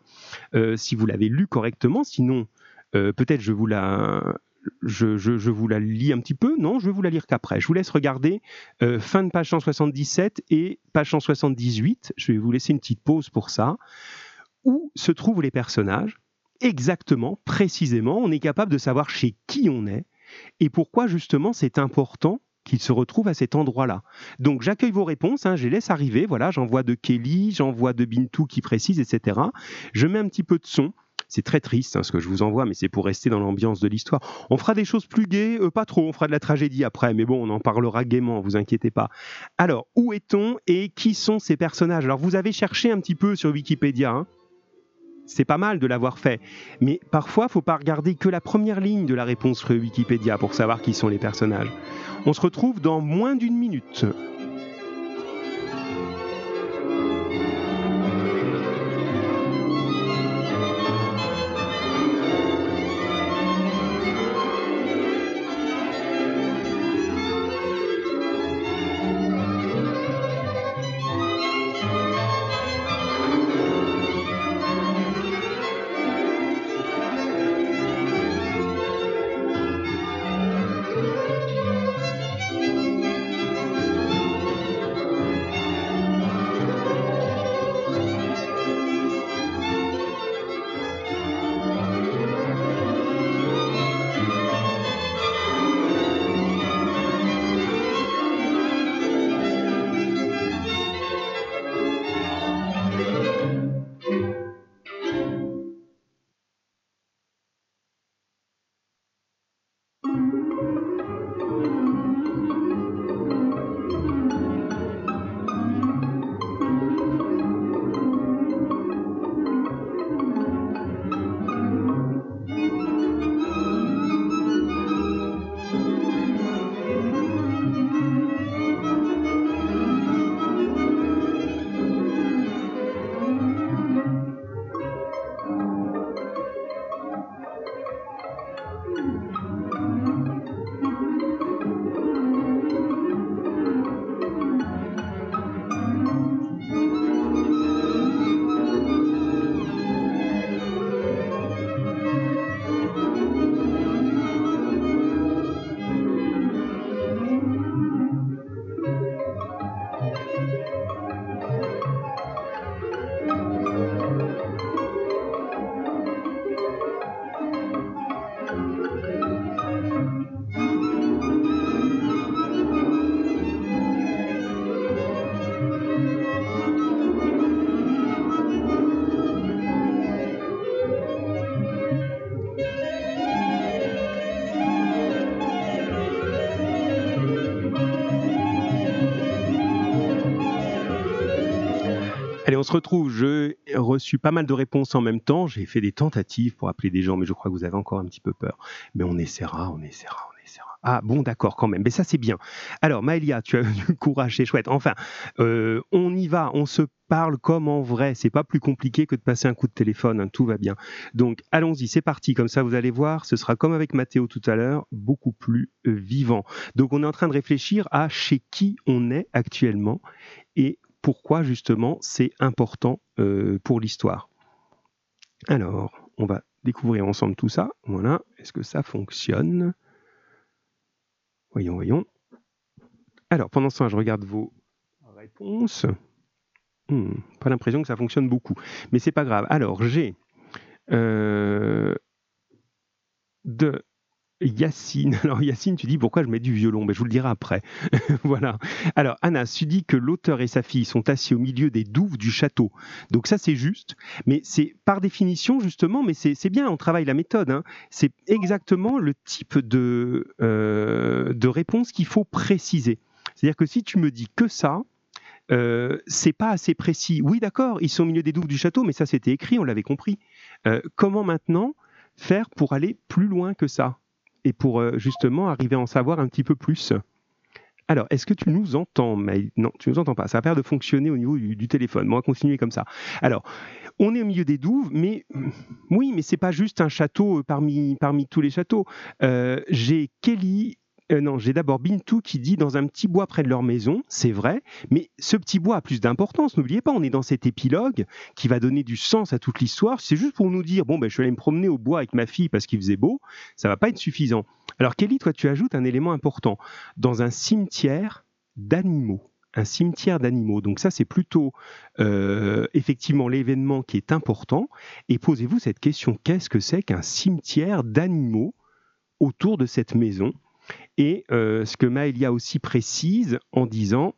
euh, si vous l'avez lu correctement, sinon... Euh, peut-être je vous la, je, vous la lis un petit peu Non, je vais vous la lire qu'après. Je vous laisse regarder euh, fin de page 177 et page 178. Je vais vous laisser une petite pause pour ça. Où se trouvent les personnages Exactement, précisément, on est capable de savoir chez qui on est et pourquoi justement c'est important qu'ils se retrouvent à cet endroit-là. Donc j'accueille vos réponses, hein, je les laisse arriver, voilà, j'envoie de Kelly, j'envoie de Bintou qui précise, etc. Je mets un petit peu de son, c'est très triste hein, ce que je vous envoie, mais c'est pour rester dans l'ambiance de l'histoire. On fera des choses plus gaies, euh, pas trop, on fera de la tragédie après, mais bon, on en parlera gaiement, vous inquiétez pas. Alors, où est-on et qui sont ces personnages? Alors, vous avez cherché un petit peu sur Wikipédia, hein. c'est pas mal de l'avoir fait. Mais parfois, faut pas regarder que la première ligne de la réponse sur Wikipédia pour savoir qui sont les personnages. On se retrouve dans moins d'une minute. Se retrouve. J'ai reçu pas mal de réponses en même temps. J'ai fait des tentatives pour appeler des gens, mais je crois que vous avez encore un petit peu peur. Mais on essaiera, on essaiera, on essaiera. Ah bon, d'accord, quand même. Mais ça, c'est bien. Alors, Maëlia, tu as du courage, c'est chouette. Enfin, euh, on y va, on se parle comme en vrai. C'est pas plus compliqué que de passer un coup de téléphone. Hein, tout va bien. Donc, allons-y, c'est parti. Comme ça, vous allez voir, ce sera comme avec Mathéo tout à l'heure, beaucoup plus euh, vivant. Donc, on est en train de réfléchir à chez qui on est actuellement et pourquoi justement c'est important euh, pour l'histoire. Alors, on va découvrir ensemble tout ça. Voilà, est-ce que ça fonctionne? Voyons, voyons. Alors, pendant ce temps, je regarde vos réponses. Hmm, pas l'impression que ça fonctionne beaucoup, mais c'est pas grave. Alors, j'ai euh, de Yacine. Alors Yacine, tu dis pourquoi je mets du violon? Mais ben, je vous le dirai après. voilà. Alors Anas, tu dis que l'auteur et sa fille sont assis au milieu des douves du château. Donc ça c'est juste, mais c'est par définition justement, mais c'est bien, on travaille la méthode. Hein. C'est exactement le type de, euh, de réponse qu'il faut préciser. C'est-à-dire que si tu me dis que ça, euh, c'est pas assez précis. Oui, d'accord, ils sont au milieu des douves du château, mais ça c'était écrit, on l'avait compris. Euh, comment maintenant faire pour aller plus loin que ça? Et pour euh, justement arriver à en savoir un petit peu plus. Alors, est-ce que tu nous entends, mais Non, tu nous entends pas. Ça a l'air de fonctionner au niveau du, téléphone. on va continuer comme ça. Alors, on est au milieu des douves, mais oui, mais c'est pas juste un château parmi, parmi tous les châteaux. Euh, j'ai Kelly euh, non, j'ai d'abord Bintou qui dit dans un petit bois près de leur maison, c'est vrai, mais ce petit bois a plus d'importance. N'oubliez pas, on est dans cet épilogue qui va donner du sens à toute l'histoire. C'est juste pour nous dire, bon, ben, je vais aller me promener au bois avec ma fille parce qu'il faisait beau. Ça va pas être suffisant. Alors, Kelly, toi, tu ajoutes un élément important. Dans un cimetière d'animaux un cimetière d'animaux. Donc ça, c'est plutôt euh, effectivement l'événement qui est important. Et posez-vous cette question, qu'est-ce que c'est qu'un cimetière d'animaux autour de cette maison? Et euh, ce que Maëlia aussi précise en disant,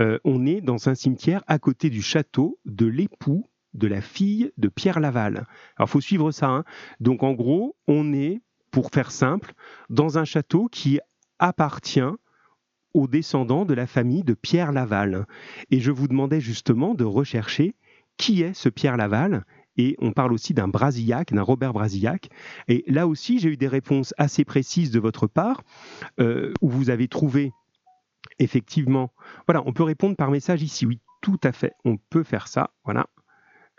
euh, on est dans un cimetière à côté du château de l'époux de la fille de Pierre Laval. Alors, faut suivre ça. Hein. Donc, en gros, on est, pour faire simple, dans un château qui appartient aux descendants de la famille de Pierre Laval. Et je vous demandais justement de rechercher qui est ce Pierre Laval et on parle aussi d'un Brasillac, d'un Robert Brasillac. Et là aussi, j'ai eu des réponses assez précises de votre part, euh, où vous avez trouvé effectivement. Voilà, on peut répondre par message ici. Oui, tout à fait, on peut faire ça. Voilà.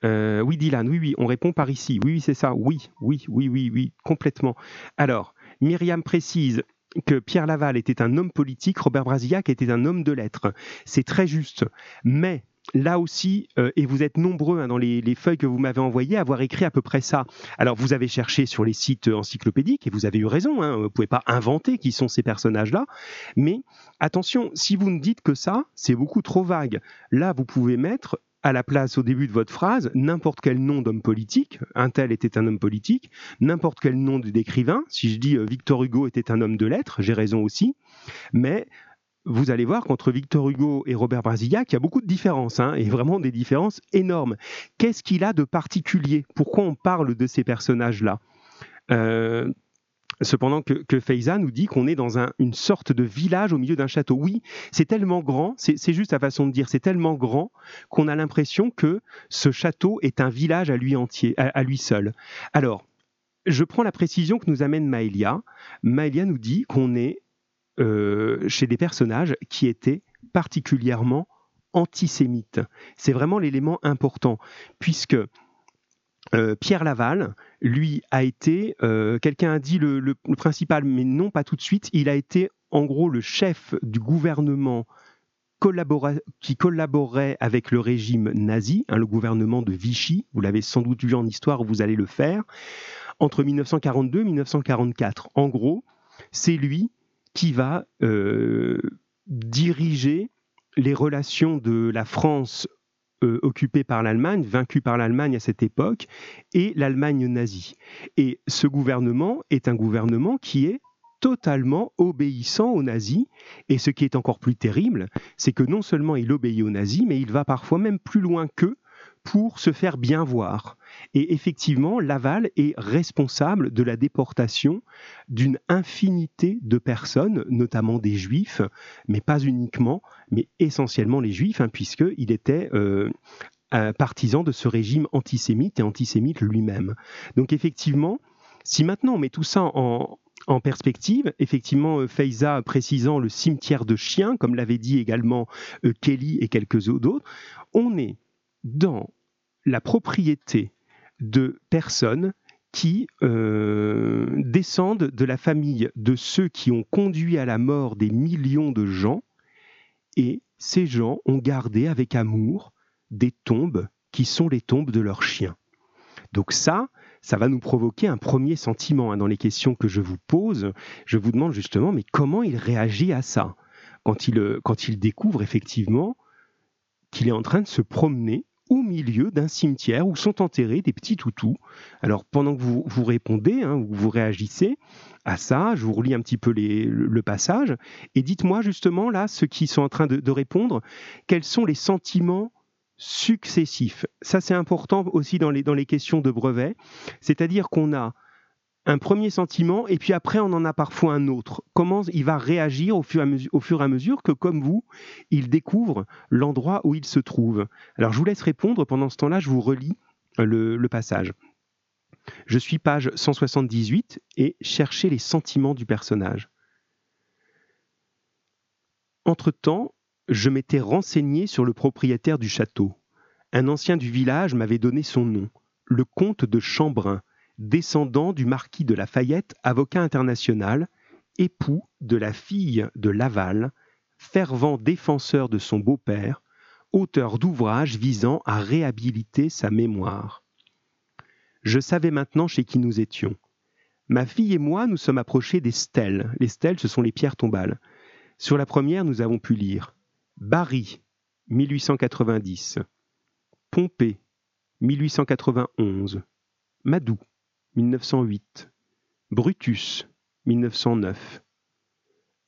Euh, oui, Dylan, oui, oui, on répond par ici. Oui, oui, c'est ça. Oui, oui, oui, oui, oui, complètement. Alors, Myriam précise que Pierre Laval était un homme politique, Robert Brasillac était un homme de lettres. C'est très juste. Mais là aussi, euh, et vous êtes nombreux hein, dans les, feuilles que vous m'avez envoyées à avoir écrit à peu près ça. Alors, vous avez cherché sur les sites encyclopédiques, et vous avez eu raison, hein, vous ne pouvez pas inventer qui sont ces personnages-là, mais attention, si vous ne dites que ça, c'est beaucoup trop vague. Là, vous pouvez mettre à la place au début de votre phrase n'importe quel nom d'homme politique, un tel était un homme politique, n'importe quel nom d'écrivain, si je dis euh, Victor Hugo était un homme de lettres, j'ai raison aussi, mais vous allez voir qu'entre Victor Hugo et Robert Brasillac, il y a beaucoup de différences, hein, et vraiment des différences énormes. Qu'est-ce qu'il a de particulier? Pourquoi on parle de ces personnages-là? Euh, Cependant que, que nous dit qu'on est dans une sorte de village au milieu d'un château. Oui, c'est tellement grand, c'est juste la façon de dire, c'est tellement grand qu'on a l'impression que ce château est un village à lui entier, à, lui seul. Alors, je prends la précision que nous amène Maëlia. Maëlia nous dit qu'on est chez des personnages qui étaient particulièrement antisémites. C'est vraiment l'élément important, puisque euh, Pierre Laval, lui, a été, euh, quelqu'un a dit le, principal, mais non pas tout de suite, il a été en gros le chef du gouvernement qui collaborait avec le régime nazi, hein, le gouvernement de Vichy, vous l'avez sans doute vu en histoire, vous allez le faire, entre 1942 et 1944. En gros, c'est lui qui va euh, diriger les relations de la France euh, occupée par l'Allemagne, vaincue par l'Allemagne à cette époque, et l'Allemagne nazie. Et ce gouvernement est un gouvernement qui est totalement obéissant aux nazis. Et ce qui est encore plus terrible, c'est que non seulement il obéit aux nazis, mais il va parfois même plus loin qu'eux pour se faire bien voir. Et effectivement, Laval est responsable de la déportation d'une infinité de personnes, notamment des juifs, mais pas uniquement, mais essentiellement les juifs, hein, puisqu'il était euh, partisan de ce régime antisémite et antisémite lui-même. Donc effectivement, si maintenant on met tout ça en, perspective, effectivement, Feiza précisant le cimetière de chiens, comme l'avait dit également Kelly et quelques autres, on est dans la propriété de personnes qui euh, descendent de la famille de ceux qui ont conduit à la mort des millions de gens, et ces gens ont gardé avec amour des tombes qui sont les tombes de leurs chiens. Donc ça, ça va nous provoquer un premier sentiment hein, dans les questions que je vous pose. Je vous demande justement, mais comment il réagit à ça? Quand il, euh, quand il découvre effectivement qu'il est en train de se promener au milieu d'un cimetière où sont enterrés des petits toutous. Alors pendant que vous, vous répondez, hein, vous réagissez à ça, je vous relis un petit peu le, passage, et dites-moi justement là, ceux qui sont en train de, répondre, quels sont les sentiments successifs? Ça c'est important aussi dans les, dans les questions de brevet, c'est-à-dire qu'on a un premier sentiment et puis après on en a parfois un autre. Comment il va réagir au fur, et à mesure, que, comme vous, il découvre l'endroit où il se trouve. Alors je vous laisse répondre, pendant ce temps-là je vous relis euh, le, passage. Je suis page 178 et cherchez les sentiments du personnage. Entre-temps, je m'étais renseigné sur le propriétaire du château. Un ancien du village m'avait donné son nom, le comte de Chambrun, descendant du marquis de Lafayette, avocat international, époux de la fille de Laval, fervent défenseur de son beau-père, auteur d'ouvrages visant à réhabiliter sa mémoire. Je savais maintenant chez qui nous étions. Ma fille et moi nous sommes approchés des stèles. Les stèles, ce sont les pierres tombales. Sur la première, nous avons pu lire Barry, 1890. Pompée, 1891. Madou, 1908. Brutus, 1909.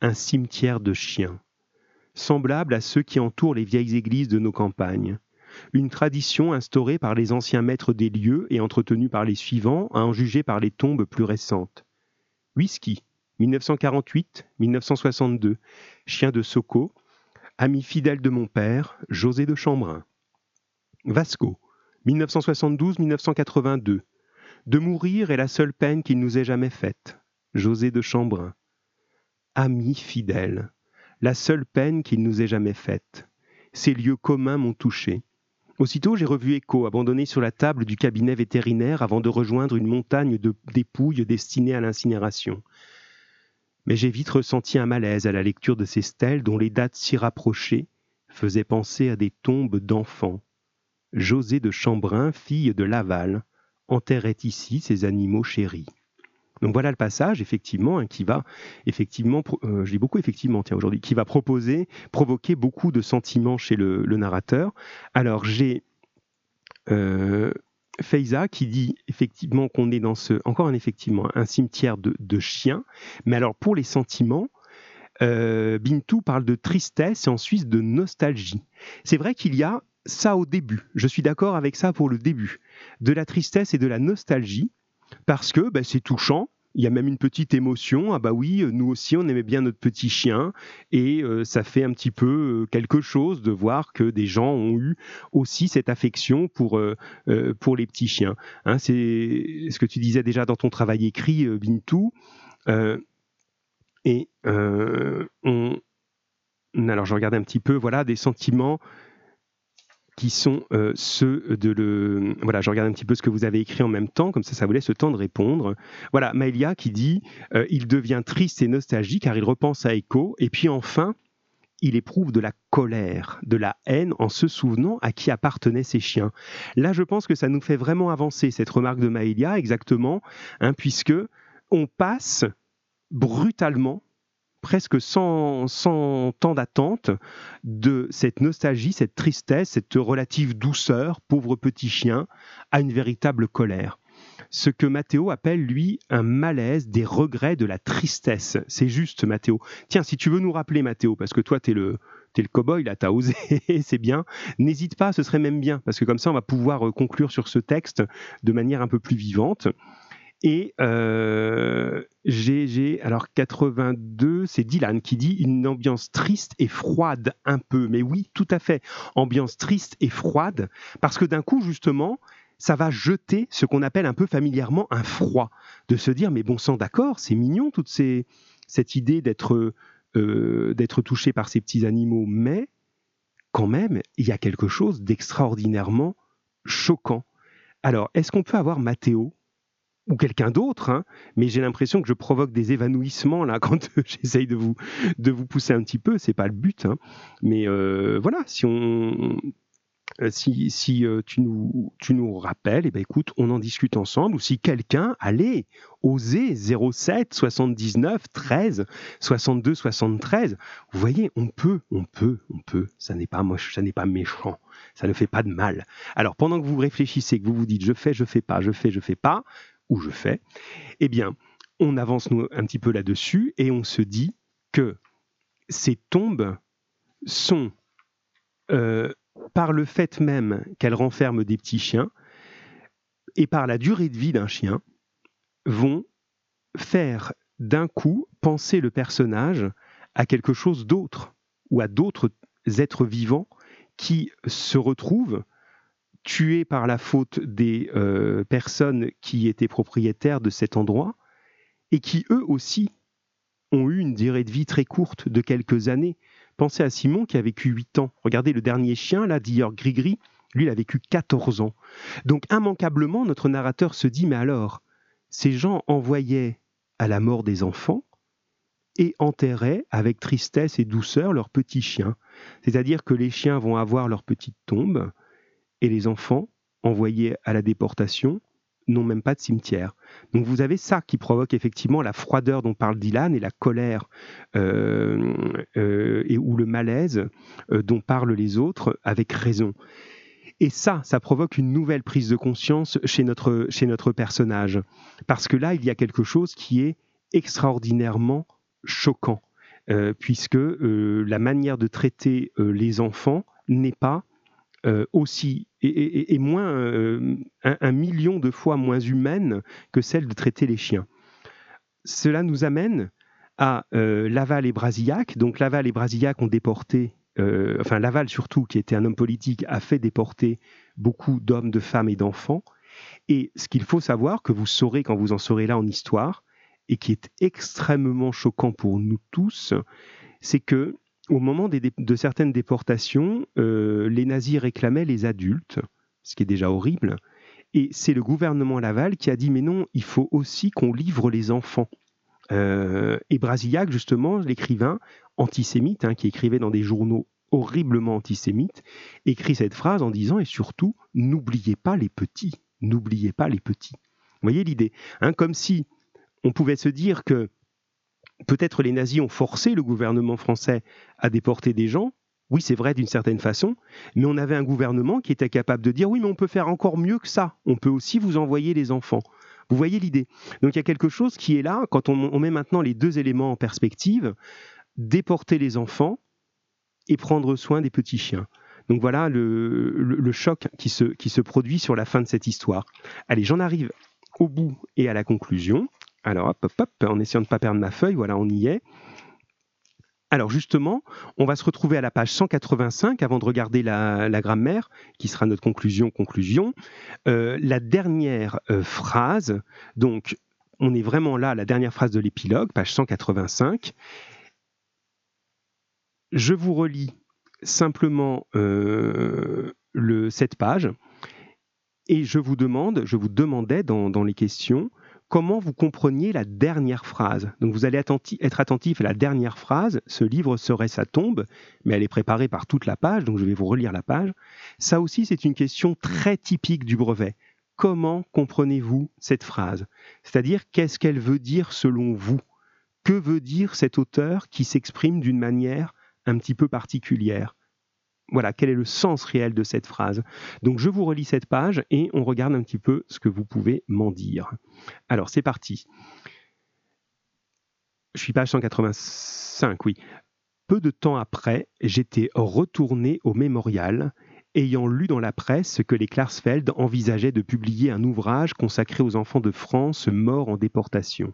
Un cimetière de chiens, semblable à ceux qui entourent les vieilles églises de nos campagnes. Une tradition instaurée par les anciens maîtres des lieux et entretenue par les suivants, à en juger par les tombes plus récentes. Whisky, 1948-1962. Chien de Soko. Ami fidèle de mon père, José de Chambrun. Vasco, 1972-1982. De mourir est la seule peine qu'il nous ait jamais faite. José de Chambrun. Ami fidèle, la seule peine qu'il nous ait jamais faite. Ces lieux communs m'ont touché. Aussitôt, j'ai revu Echo abandonné sur la table du cabinet vétérinaire avant de rejoindre une montagne de dépouilles destinées à l'incinération. Mais j'ai vite ressenti un malaise à la lecture de ces stèles dont les dates si rapprochées faisaient penser à des tombes d'enfants. José de Chambrun, fille de Laval, enterrait ici ses animaux chéris. Donc voilà le passage, effectivement, hein, qui va, effectivement, euh, je dis beaucoup effectivement, tiens, aujourd'hui, qui va proposer, provoquer beaucoup de sentiments chez le, narrateur. Alors j'ai euh, qui dit effectivement qu'on est dans ce, encore un effectivement, un cimetière de, chiens, mais alors pour les sentiments, euh, Bintou parle de tristesse et ensuite de nostalgie. C'est vrai qu'il y a ça au début. Je suis d'accord avec ça pour le début. De la tristesse et de la nostalgie, parce que bah, c'est touchant. Il y a même une petite émotion. Ah bah oui, nous aussi, on aimait bien notre petit chien. Et euh, ça fait un petit peu euh, quelque chose de voir que des gens ont eu aussi cette affection pour, euh, pour les petits chiens. Hein, c'est ce que tu disais déjà dans ton travail écrit, Bintou. et on, alors je regardais un petit peu, voilà, des sentiments qui sont euh, ceux de le. Voilà, je regarde un petit peu ce que vous avez écrit en même temps, comme ça, ça vous laisse le temps de répondre. Voilà, Maëlia qui dit euh, Il devient triste et nostalgique car il repense à Echo. Et puis enfin, il éprouve de la colère, de la haine en se souvenant à qui appartenaient ces chiens. Là, je pense que ça nous fait vraiment avancer cette remarque de Maëlia, exactement, hein, puisque on passe brutalement presque sans, temps d'attente de cette nostalgie, cette tristesse, cette relative douceur, pauvre petit chien, à une véritable colère. Ce que Mathéo appelle, lui, un malaise, des regrets, de la tristesse. C'est juste, Mathéo. Tiens, si tu veux nous rappeler, Mathéo, parce que toi, tu es le, t'es le cow-boy, là, t'as osé, c'est bien. N'hésite pas, ce serait même bien, parce que comme ça, on va pouvoir euh, conclure sur ce texte de manière un peu plus vivante. Et euh, j'ai, alors 82, c'est Dylan qui dit une ambiance triste et froide un peu. Mais oui, tout à fait, ambiance triste et froide, parce que d'un coup, justement, ça va jeter ce qu'on appelle un peu familièrement un froid, de se dire mais bon sang d'accord, c'est mignon toute ces, cette idée d'être euh, d'être touché par ces petits animaux, mais quand même, il y a quelque chose d'extraordinairement choquant. Alors, est-ce qu'on peut avoir Mathéo ou quelqu'un d'autre, hein, mais j'ai l'impression que je provoque des évanouissements là quand j'essaye de vous, de vous pousser un petit peu, c'est pas le but, hein. mais euh, voilà, si on, euh, si, si euh, tu, nous, tu nous rappelles, eh ben, écoute, on en discute ensemble. Ou si quelqu'un, allez, oser 07 79 13 62 73. Vous voyez, on peut, on peut, on peut. Ça n'est pas moche, ça n'est pas méchant. Ça ne fait pas de mal. Alors, pendant que vous réfléchissez, que vous vous dites je fais, je fais pas, je fais, je fais pas, ou je fais, eh bien, on avance un petit peu là-dessus et on se dit que ces tombes sont euh, par le fait même qu'elle renferme des petits chiens et par la durée de vie d'un chien, vont faire d'un coup penser le personnage à quelque chose d'autre ou à d'autres êtres vivants qui se retrouvent tués par la faute des euh, personnes qui étaient propriétaires de cet endroit et qui eux aussi ont eu une durée de vie très courte de quelques années Pensez à Simon qui a vécu 8 ans. Regardez le dernier chien, là, d'hier Grigri, lui, il a vécu 14 ans. Donc, immanquablement, notre narrateur se dit, mais alors, ces gens envoyaient à la mort des enfants et enterraient avec tristesse et douceur leurs petits chiens. C'est-à-dire que les chiens vont avoir leur petite tombe et les enfants, envoyés à la déportation, n'ont même pas de cimetière. Donc vous avez ça qui provoque effectivement la froideur dont parle Dylan et la colère euh, euh, et ou le malaise euh, dont parlent les autres avec raison. Et ça, ça provoque une nouvelle prise de conscience chez notre, chez notre personnage. Parce que là, il y a quelque chose qui est extraordinairement choquant, puisque la manière de traiter les enfants n'est pas euh, aussi et, moins euh, un, million de fois moins humaine que celle de traiter les chiens. Cela nous amène à euh, Laval et Brasillac. Donc Laval et Brasillac ont déporté, enfin Laval surtout, qui était un homme politique, a fait déporter beaucoup d'hommes, de femmes et d'enfants. Et ce qu'il faut savoir, que vous saurez quand vous en serez là en histoire, et qui est extrêmement choquant pour nous tous, c'est que au moment de certaines déportations, euh, les nazis réclamaient les adultes, ce qui est déjà horrible. Et c'est le gouvernement Laval qui a dit mais non, il faut aussi qu'on livre les enfants. Euh, et Brasillac, justement, l'écrivain antisémite, hein, qui écrivait dans des journaux horriblement antisémites, écrit cette phrase en disant et surtout, n'oubliez pas les petits, n'oubliez pas les petits. Vous voyez l'idée hein, Comme si on pouvait se dire que peut-être les nazis ont forcé le gouvernement français à déporter des gens. Oui, c'est vrai d'une certaine façon, mais on avait un gouvernement qui était capable de dire oui, mais on peut faire encore mieux que ça. On peut aussi vous envoyer les enfants. Vous voyez l'idée Donc il y a quelque chose qui est là, quand on, met maintenant les deux éléments en perspective, déporter les enfants et prendre soin des petits chiens. Donc voilà le, choc qui se, qui se produit sur la fin de cette histoire. Allez, j'en arrive au bout et à la conclusion. Alors, hop, hop, hop, en essayant de ne pas perdre ma feuille, voilà, on y est. Alors justement, on va se retrouver à la page 185 avant de regarder la, grammaire, qui sera notre conclusion. Conclusion. Euh, la dernière euh, phrase, donc on est vraiment là, la dernière phrase de l'épilogue, page 185. Je vous relis simplement euh, cette page et je vous demande, je vous demandais dans les questions, comment vous compreniez la dernière phrase? Donc vous allez être attentif à la dernière phrase. Ce livre serait sa tombe, mais elle est préparée par toute la page, donc je vais vous relire la page. Ça aussi, c'est une question très typique du brevet. Comment comprenez-vous cette phrase? C'est-à-dire, qu'est-ce qu'elle veut dire selon vous? Que veut dire cet auteur qui s'exprime d'une manière un petit peu particulière? Voilà, quel est le sens réel de cette phrase? Donc je vous relis cette page et on regarde un petit peu ce que vous pouvez m'en dire. Alors c'est parti. Je suis page 185, oui. Peu de temps après, j'étais retourné au mémorial ayant lu dans la presse que les Klarsfeld envisageaient de publier un ouvrage consacré aux enfants de France morts en déportation.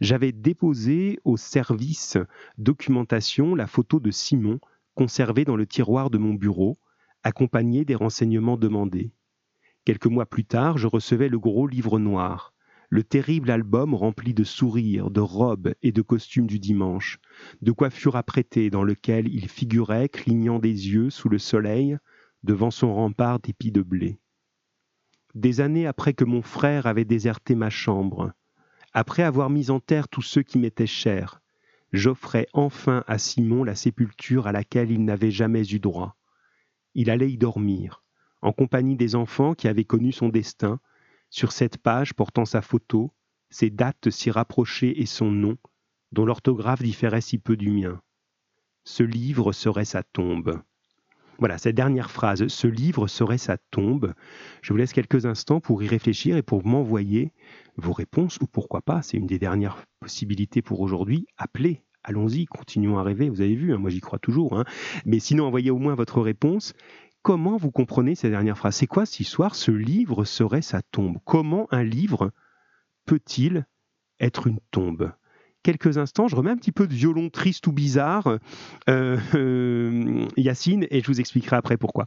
J'avais déposé au service documentation la photo de Simon, conservée dans le tiroir de mon bureau, accompagnée des renseignements demandés. Quelques mois plus tard, je recevais le gros livre noir, le terrible album rempli de sourires, de robes et de costumes du dimanche, de coiffures apprêtées dans lequel il figurait, clignant des yeux sous le soleil, devant son rempart d'épis de blé. Des années après que mon frère avait déserté ma chambre, après avoir mis en terre tous ceux qui m'étaient chers, j'offrais enfin à Simon la sépulture à laquelle il n'avait jamais eu droit. Il allait y dormir, en compagnie des enfants qui avaient connu son destin, sur cette page portant sa photo, ses dates si rapprochées et son nom, dont l'orthographe différait si peu du mien. Ce livre serait sa tombe. Voilà, cette dernière phrase, ce livre serait sa tombe. Je vous laisse quelques instants pour y réfléchir et pour m'envoyer vos réponses, ou pourquoi pas, c'est une des dernières possibilités pour aujourd'hui, appelez, allons-y, continuons à rêver, vous avez vu, hein, moi j'y crois toujours, hein. mais sinon envoyez au moins votre réponse. Comment vous comprenez ces dernières phrases? C'est quoi cette histoire? Ce livre serait sa tombe. Comment un livre peut-il être une tombe? Quelques instants. Je remets un petit peu de violon triste ou bizarre, euh, euh, Yacine, et je vous expliquerai après pourquoi.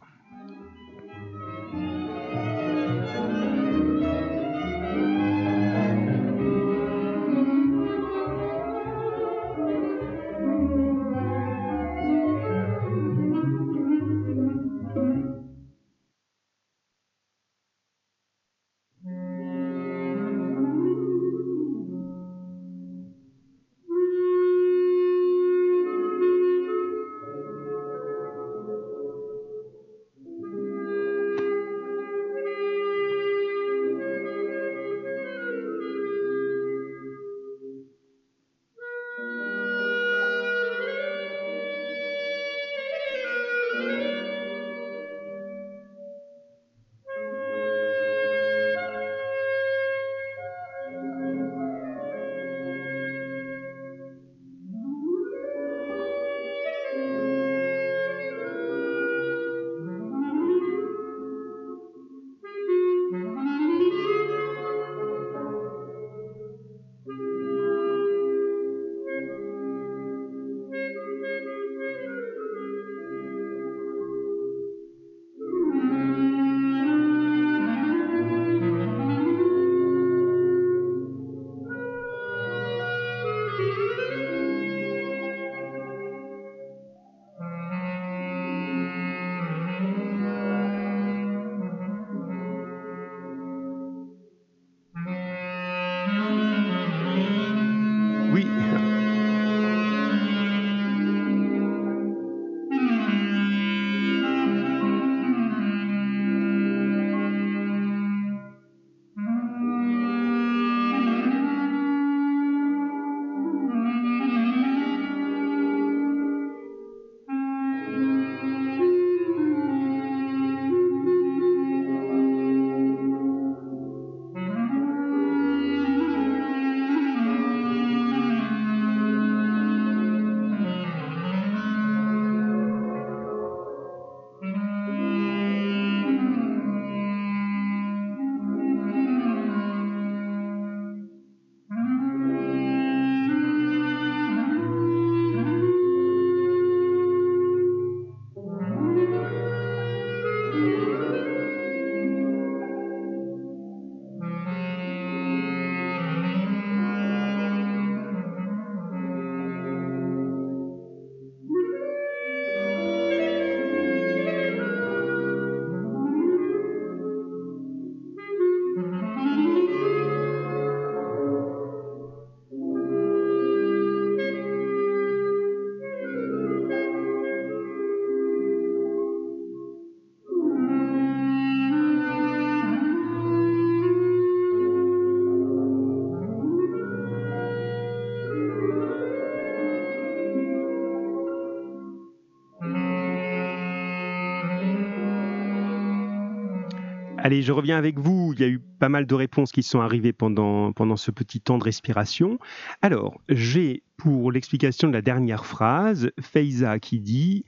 Allez, je reviens avec vous. Il y a eu pas mal de réponses qui sont arrivées pendant, pendant ce petit temps de respiration. Alors, j'ai pour l'explication de la dernière phrase, Feiza qui dit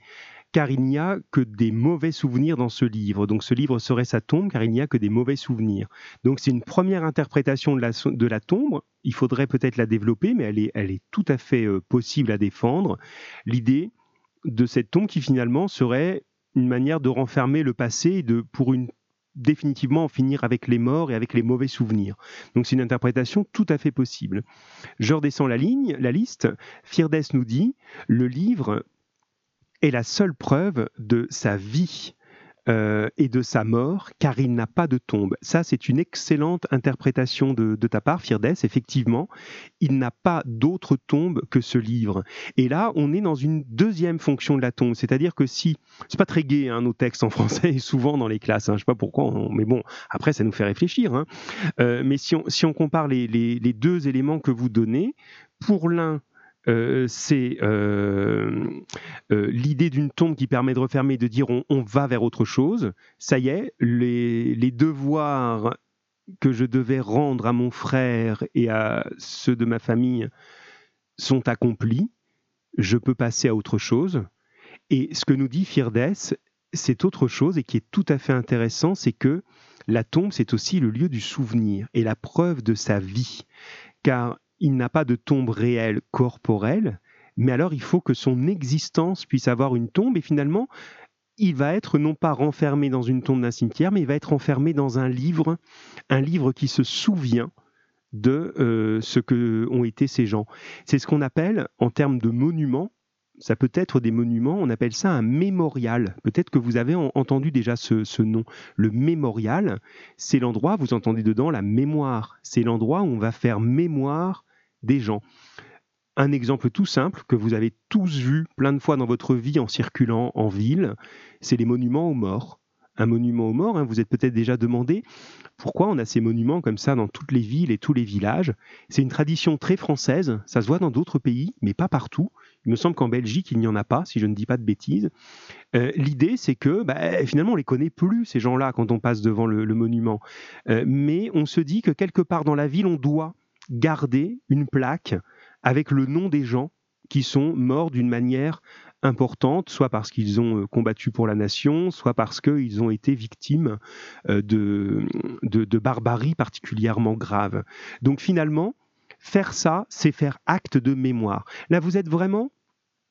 car il n'y a que des mauvais souvenirs dans ce livre. Donc ce livre serait sa tombe, car il n'y a que des mauvais souvenirs. Donc c'est une première interprétation de la, de la tombe. Il faudrait peut-être la développer, mais elle est, elle est tout à fait euh, possible à défendre. L'idée de cette tombe qui finalement serait une manière de renfermer le passé de, pour une définitivement en finir avec les morts et avec les mauvais souvenirs. Donc c'est une interprétation tout à fait possible. Je redescends la ligne, la liste. Firdes nous dit le livre est la seule preuve de sa vie euh, et de sa mort, car il n'a pas de tombe. Ça, c'est une excellente interprétation de, ta part, Firdes. Effectivement, il n'a pas d'autre tombe que ce livre. Et là, on est dans une deuxième fonction de la tombe, c'est-à-dire que si, c'est pas très gai, hein, nos textes en français, souvent dans les classes, hein, je sais pas pourquoi, mais bon, après, ça nous fait réfléchir. Hein. Euh, mais si on, compare les deux éléments que vous donnez, pour l'un, euh, c'est euh, euh, l'idée d'une tombe qui permet de refermer, de dire on, va vers autre chose. Ça y est, les, devoirs que je devais rendre à mon frère et à ceux de ma famille sont accomplis. Je peux passer à autre chose. Et ce que nous dit Firdes, c'est autre chose et qui est tout à fait intéressant, c'est que la tombe, c'est aussi le lieu du souvenir et la preuve de sa vie. Car il n'a pas de tombe réelle corporelle, mais alors il faut que son existence puisse avoir une tombe et finalement il va être non pas renfermé dans une tombe d'un cimetière, mais il va être enfermé dans un livre, un livre qui se souvient de euh, ce que ont été ces gens. C'est ce qu'on appelle, en termes de monuments, ça peut être des monuments, on appelle ça un mémorial. Peut-être que vous avez entendu déjà ce, nom. Le mémorial, c'est l'endroit, vous entendez dedans la mémoire. C'est l'endroit où on va faire mémoire des gens. Un exemple tout simple que vous avez tous vu plein de fois dans votre vie en circulant en ville, c'est les monuments aux morts un monument aux morts. Hein. Vous êtes peut-être déjà demandé pourquoi on a ces monuments comme ça dans toutes les villes et tous les villages. C'est une tradition très française, ça se voit dans d'autres pays, mais pas partout. Il me semble qu'en Belgique, il n'y en a pas, si je ne dis pas de bêtises. Euh, l'idée, c'est que bah, finalement, on les connaît plus, ces gens-là, quand on passe devant le, monument. Euh, mais on se dit que quelque part dans la ville, on doit garder une plaque avec le nom des gens qui sont morts d'une manière importante, soit parce qu'ils ont euh, combattu pour la nation, soit parce qu'ils ont été victimes euh, de, de, barbarie particulièrement grave. Donc finalement, faire ça, c'est faire acte de mémoire. Là, vous êtes vraiment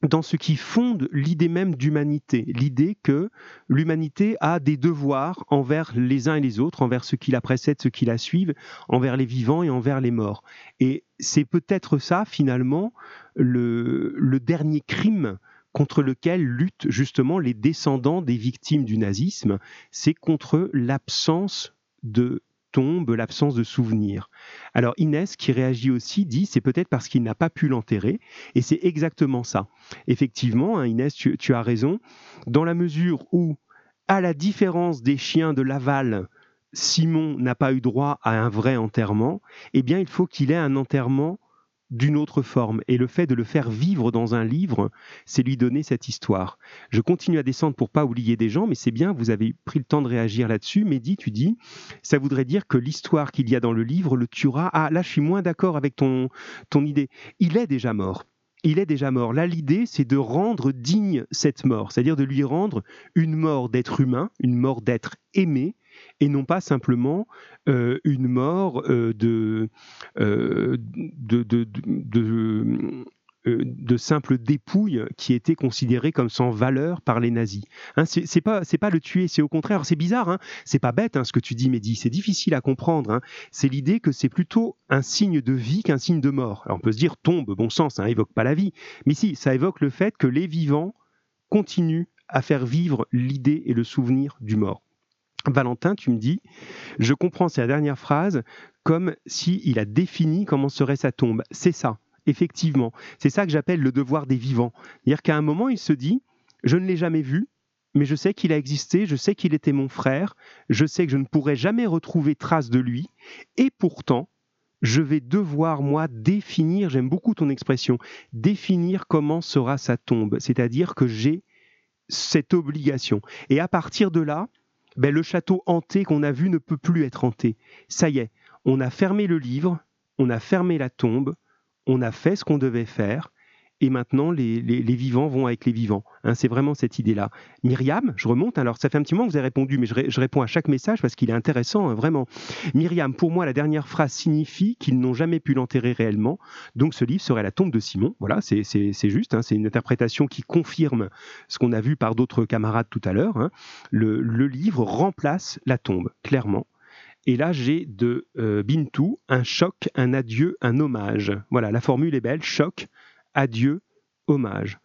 dans ce qui fonde l'idée même d'humanité, l'idée que l'humanité a des devoirs envers les uns et les autres, envers ceux qui la précèdent, ceux qui la suivent, envers les vivants et envers les morts. Et c'est peut-être ça, finalement, le, dernier crime contre lequel luttent justement les descendants des victimes du nazisme, c'est contre l'absence de tombe, l'absence de souvenirs. Alors Inès, qui réagit aussi, dit c'est peut-être parce qu'il n'a pas pu l'enterrer, et c'est exactement ça. Effectivement, hein, Inès, tu, tu, as raison, dans la mesure où, à la différence des chiens de Laval, Simon n'a pas eu droit à un vrai enterrement, eh bien il faut qu'il ait un enterrement d'une autre forme. Et le fait de le faire vivre dans un livre, c'est lui donner cette histoire. Je continue à descendre pour pas oublier des gens, mais c'est bien, vous avez pris le temps de réagir là-dessus. Mehdi, tu dis, ça voudrait dire que l'histoire qu'il y a dans le livre le tuera. Ah, là, je suis moins d'accord avec ton, ton idée. Il est déjà mort il est déjà mort. Là, l'idée, c'est de rendre digne cette mort, c'est-à-dire de lui rendre une mort d'être humain, une mort d'être aimé, et non pas simplement euh, une mort euh, de, euh, de, de, de simple dépouille qui était considérée comme sans valeur par les nazis. Hein, c'est pas pas le tuer, c'est au contraire, c'est bizarre, hein, c'est pas bête hein, ce que tu dis, Mehdi, c'est difficile à comprendre. Hein. c'est l'idée que c'est plutôt un signe de vie qu'un signe de mort. On peut se dire tombe, bon sens, ça évoque pas la vie, mais si, ça évoque le fait que les vivants continuent à faire vivre l'idée et le souvenir du mort. Valentin, tu me dis, je comprends sa dernière phrase comme si il a défini comment serait sa tombe. C'est ça, effectivement. C'est ça que j'appelle le devoir des vivants. C'est-à-dire qu'à un moment, il se dit, je ne l'ai jamais vu, mais je sais qu'il a existé, je sais qu'il était mon frère, je sais que je ne pourrai jamais retrouver trace de lui, et pourtant, je vais devoir, moi, définir, j'aime beaucoup ton expression, définir comment sera sa tombe. C'est-à-dire que j'ai cette obligation. Et à partir de là, ben, le château hanté qu'on a vu ne peut plus être hanté. Ça y est, on a fermé le livre, on a fermé la tombe, on a fait ce qu'on devait faire, et maintenant les, vivants vont avec les vivants. Hein, c'est vraiment cette idée-là. Myriam, je remonte, alors ça fait un petit moment que vous avez répondu, mais je, réponds à chaque message parce qu'il est intéressant, hein, vraiment. Myriam, pour moi, la dernière phrase signifie qu'ils n'ont jamais pu l'enterrer réellement, donc ce livre serait la tombe de Simon. Voilà, c'est juste, hein, c'est une interprétation qui confirme ce qu'on a vu par d'autres camarades tout à l'heure. Le, le livre remplace la tombe, clairement. Et là, j'ai de euh, Bintou un choc, un adieu, un hommage. Voilà, la formule est belle choc, adieu, hommage.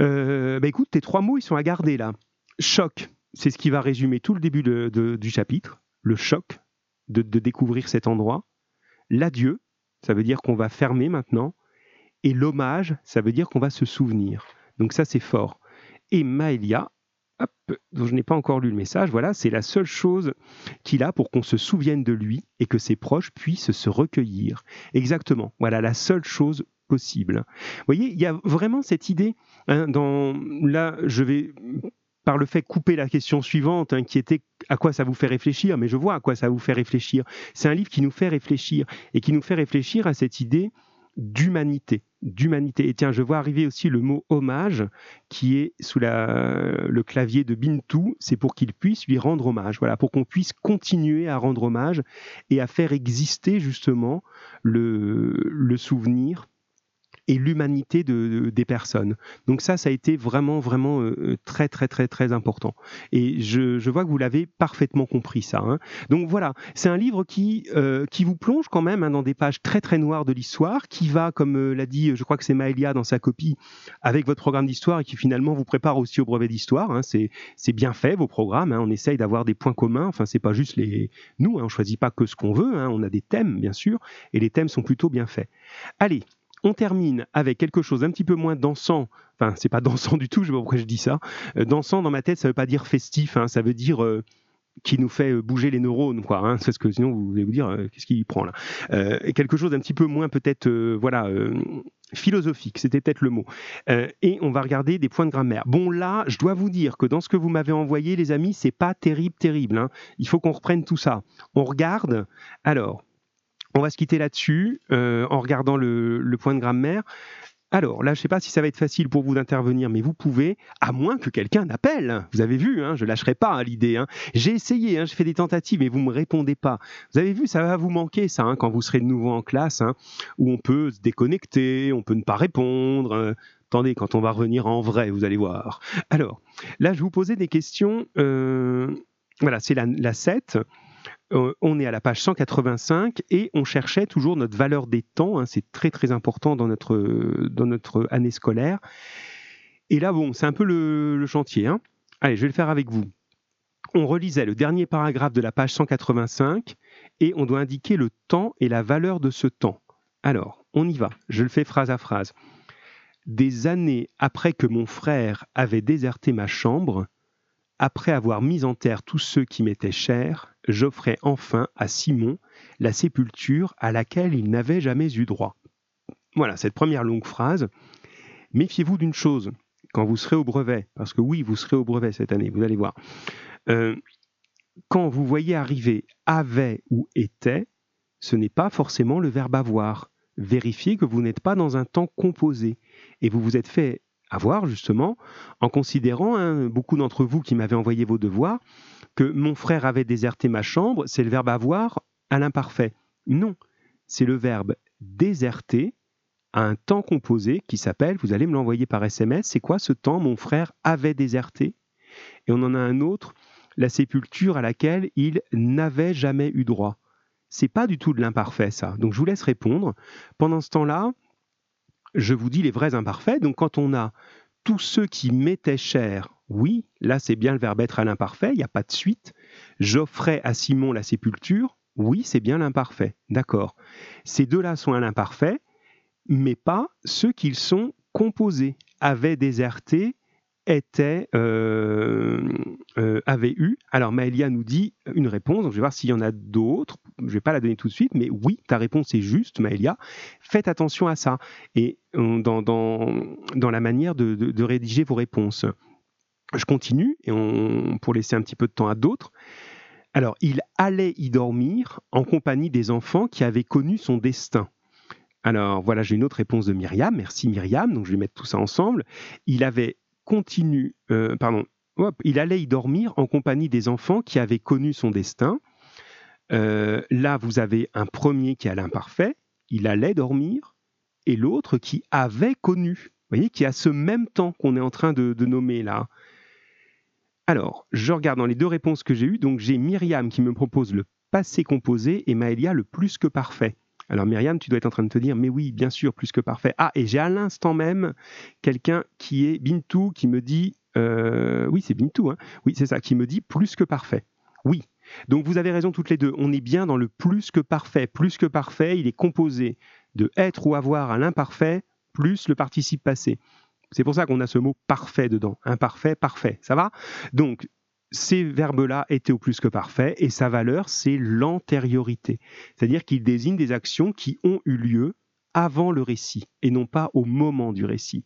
Euh, bah écoute, tes trois mots, ils sont à garder là. Choc, c'est ce qui va résumer tout le début du chapitre. Le choc de, découvrir cet endroit. L'adieu, ça veut dire qu'on va fermer maintenant. Et l'hommage, ça veut dire qu'on va se souvenir. Donc ça, c'est fort. Et Maëlia, hop, dont je n'ai pas encore lu le message, voilà, c'est la seule chose qu'il a pour qu'on se souvienne de lui et que ses proches puissent se recueillir. Exactement, voilà la seule chose possible. Vous voyez, il y a vraiment cette idée, hein, dans, là, je vais par le fait couper la question suivante, hein, qui était à quoi ça vous fait réfléchir, mais je vois à quoi ça vous fait réfléchir. C'est un livre qui nous fait réfléchir et qui nous fait réfléchir à cette idée d'humanité. D'humanité. Et tiens, je vois arriver aussi le mot hommage qui est sous le clavier de Bintou. C'est pour qu'il puisse lui rendre hommage. Voilà, pour qu'on puisse continuer à rendre hommage et à faire exister justement le souvenir et l'humanité de, des personnes. Donc ça, ça a été vraiment, vraiment euh, très, très, très, très important. Et je, je vois que vous l'avez parfaitement compris, ça. Hein. Donc voilà, c'est un livre qui, euh, qui vous plonge quand même hein, dans des pages très, très noires de l'histoire, qui va, comme euh, l'a dit, je crois que c'est Maëlia dans sa copie, avec votre programme d'histoire et qui finalement vous prépare aussi au brevet d'histoire. Hein. C'est, bien fait, vos programmes. Hein. On essaye d'avoir des points communs. Enfin, c'est pas juste les... Nous, on choisit pas que ce qu'on veut. On a des thèmes, bien sûr, et les thèmes sont plutôt bien faits. Allez, on termine avec quelque chose un petit peu moins dansant. Enfin, c'est pas dansant du tout, je sais pas pourquoi je dis ça. Euh, dansant dans ma tête, ça veut pas dire festif, hein, ça veut dire euh, qui nous fait euh, bouger les neurones, quoi. Hein, parce que sinon vous allez vous dire qu'est-ce qu'il prend là. quelque chose d'un petit peu moins peut-être, voilà, philosophique, c'était peut-être le mot. et on va regarder des points de grammaire. Bon là, je dois vous dire que dans ce que vous m'avez envoyé, les amis, c'est pas terrible, terrible. Hein. Il faut qu'on reprenne tout ça. On regarde. Alors, on va se quitter là-dessus euh, en regardant le, point de grammaire. Alors là, je ne sais pas si ça va être facile pour vous d'intervenir, mais vous pouvez, à moins que quelqu'un n'appelle. Vous avez vu, hein, je ne lâcherai pas hein, l'idée. Hein. J'ai essayé, j'ai fait des tentatives, mais vous ne me répondez pas. Vous avez vu, ça va vous manquer ça quand vous serez de nouveau en classe, où on peut se déconnecter, on peut ne pas répondre. Attendez, quand on va revenir en vrai, vous allez voir. Alors, là, je vous posais des questions. Euh, voilà, c'est la, la 7. Euh, on est à la page 185 et on cherchait toujours notre valeur des temps. Hein, c'est très très important dans notre, dans notre année scolaire. Et là, bon, c'est un peu le, chantier. Hein. Allez, je vais le faire avec vous. On relisait le dernier paragraphe de la page 185 et on doit indiquer le temps et la valeur de ce temps. Alors, on y va. Je le fais phrase à phrase. Des années après que mon frère avait déserté ma chambre, après avoir mis en terre tous ceux qui m'étaient chers, j'offrais enfin à Simon la sépulture à laquelle il n'avait jamais eu droit. Voilà, cette première longue phrase. Méfiez-vous d'une chose, quand vous serez au brevet, parce que oui, vous serez au brevet cette année, vous allez voir. Euh, quand vous voyez arriver avait ou était, ce n'est pas forcément le verbe avoir. Vérifiez que vous n'êtes pas dans un temps composé et vous vous êtes fait avoir justement en considérant, hein, beaucoup d'entre vous qui m'avez envoyé vos devoirs, que mon frère avait déserté ma chambre, c'est le verbe avoir à l'imparfait. Non, c'est le verbe déserter à un temps composé qui s'appelle, vous allez me l'envoyer par SMS, c'est quoi ce temps Mon frère avait déserté? Et on en a un autre, la sépulture à laquelle il n'avait jamais eu droit. C'est pas du tout de l'imparfait ça. Donc je vous laisse répondre. Pendant ce temps-là, je vous dis les vrais imparfaits. Donc quand on a tous ceux qui m'étaient chers, oui, là c'est bien le verbe être à l'imparfait, il n'y a pas de suite. J'offrais à Simon la sépulture, oui, c'est bien l'imparfait, d'accord. Ces deux-là sont à l'imparfait, mais pas ceux qu'ils sont composés, avaient déserté, était, euh, euh, avait eu. Alors Maëlia nous dit une réponse, donc je vais voir s'il y en a d'autres. Je ne vais pas la donner tout de suite, mais oui, ta réponse est juste, Maëlia. Faites attention à ça et dans, dans, dans la manière de, rédiger vos réponses. Je continue et pour laisser un petit peu de temps à d'autres. Alors, il allait y dormir en compagnie des enfants qui avaient connu son destin. Alors voilà, j'ai une autre réponse de Myriam. Merci Myriam. Donc je vais mettre tout ça ensemble. Il avait euh, il allait y dormir en compagnie des enfants qui avaient connu son destin. Euh, là, vous avez un premier qui a l'imparfait, il allait dormir, et l'autre qui avait connu. Vous voyez, qui a ce même temps qu'on est en train de, de nommer là. Alors, je regarde dans les deux réponses que j'ai eues. Donc, j'ai Myriam qui me propose le passé composé et Maëlia le plus que parfait. Alors Myriam, tu dois être en train de te dire, mais oui, bien sûr, plus que parfait. Ah, et j'ai à l'instant même quelqu'un qui est Bintou qui me dit, euh, oui, c'est Bintou, hein oui, c'est ça, qui me dit plus que parfait. Oui. Donc vous avez raison toutes les deux, on est bien dans le plus que parfait. Plus que parfait, il est composé de être ou avoir à l'imparfait plus le participe passé. C'est pour ça qu'on a ce mot parfait dedans. Imparfait, parfait. Ça va? Donc, ces verbes-là étaient au plus que parfait et sa valeur, c'est l'antériorité. C'est-à-dire qu'ils désignent des actions qui ont eu lieu avant le récit et non pas au moment du récit.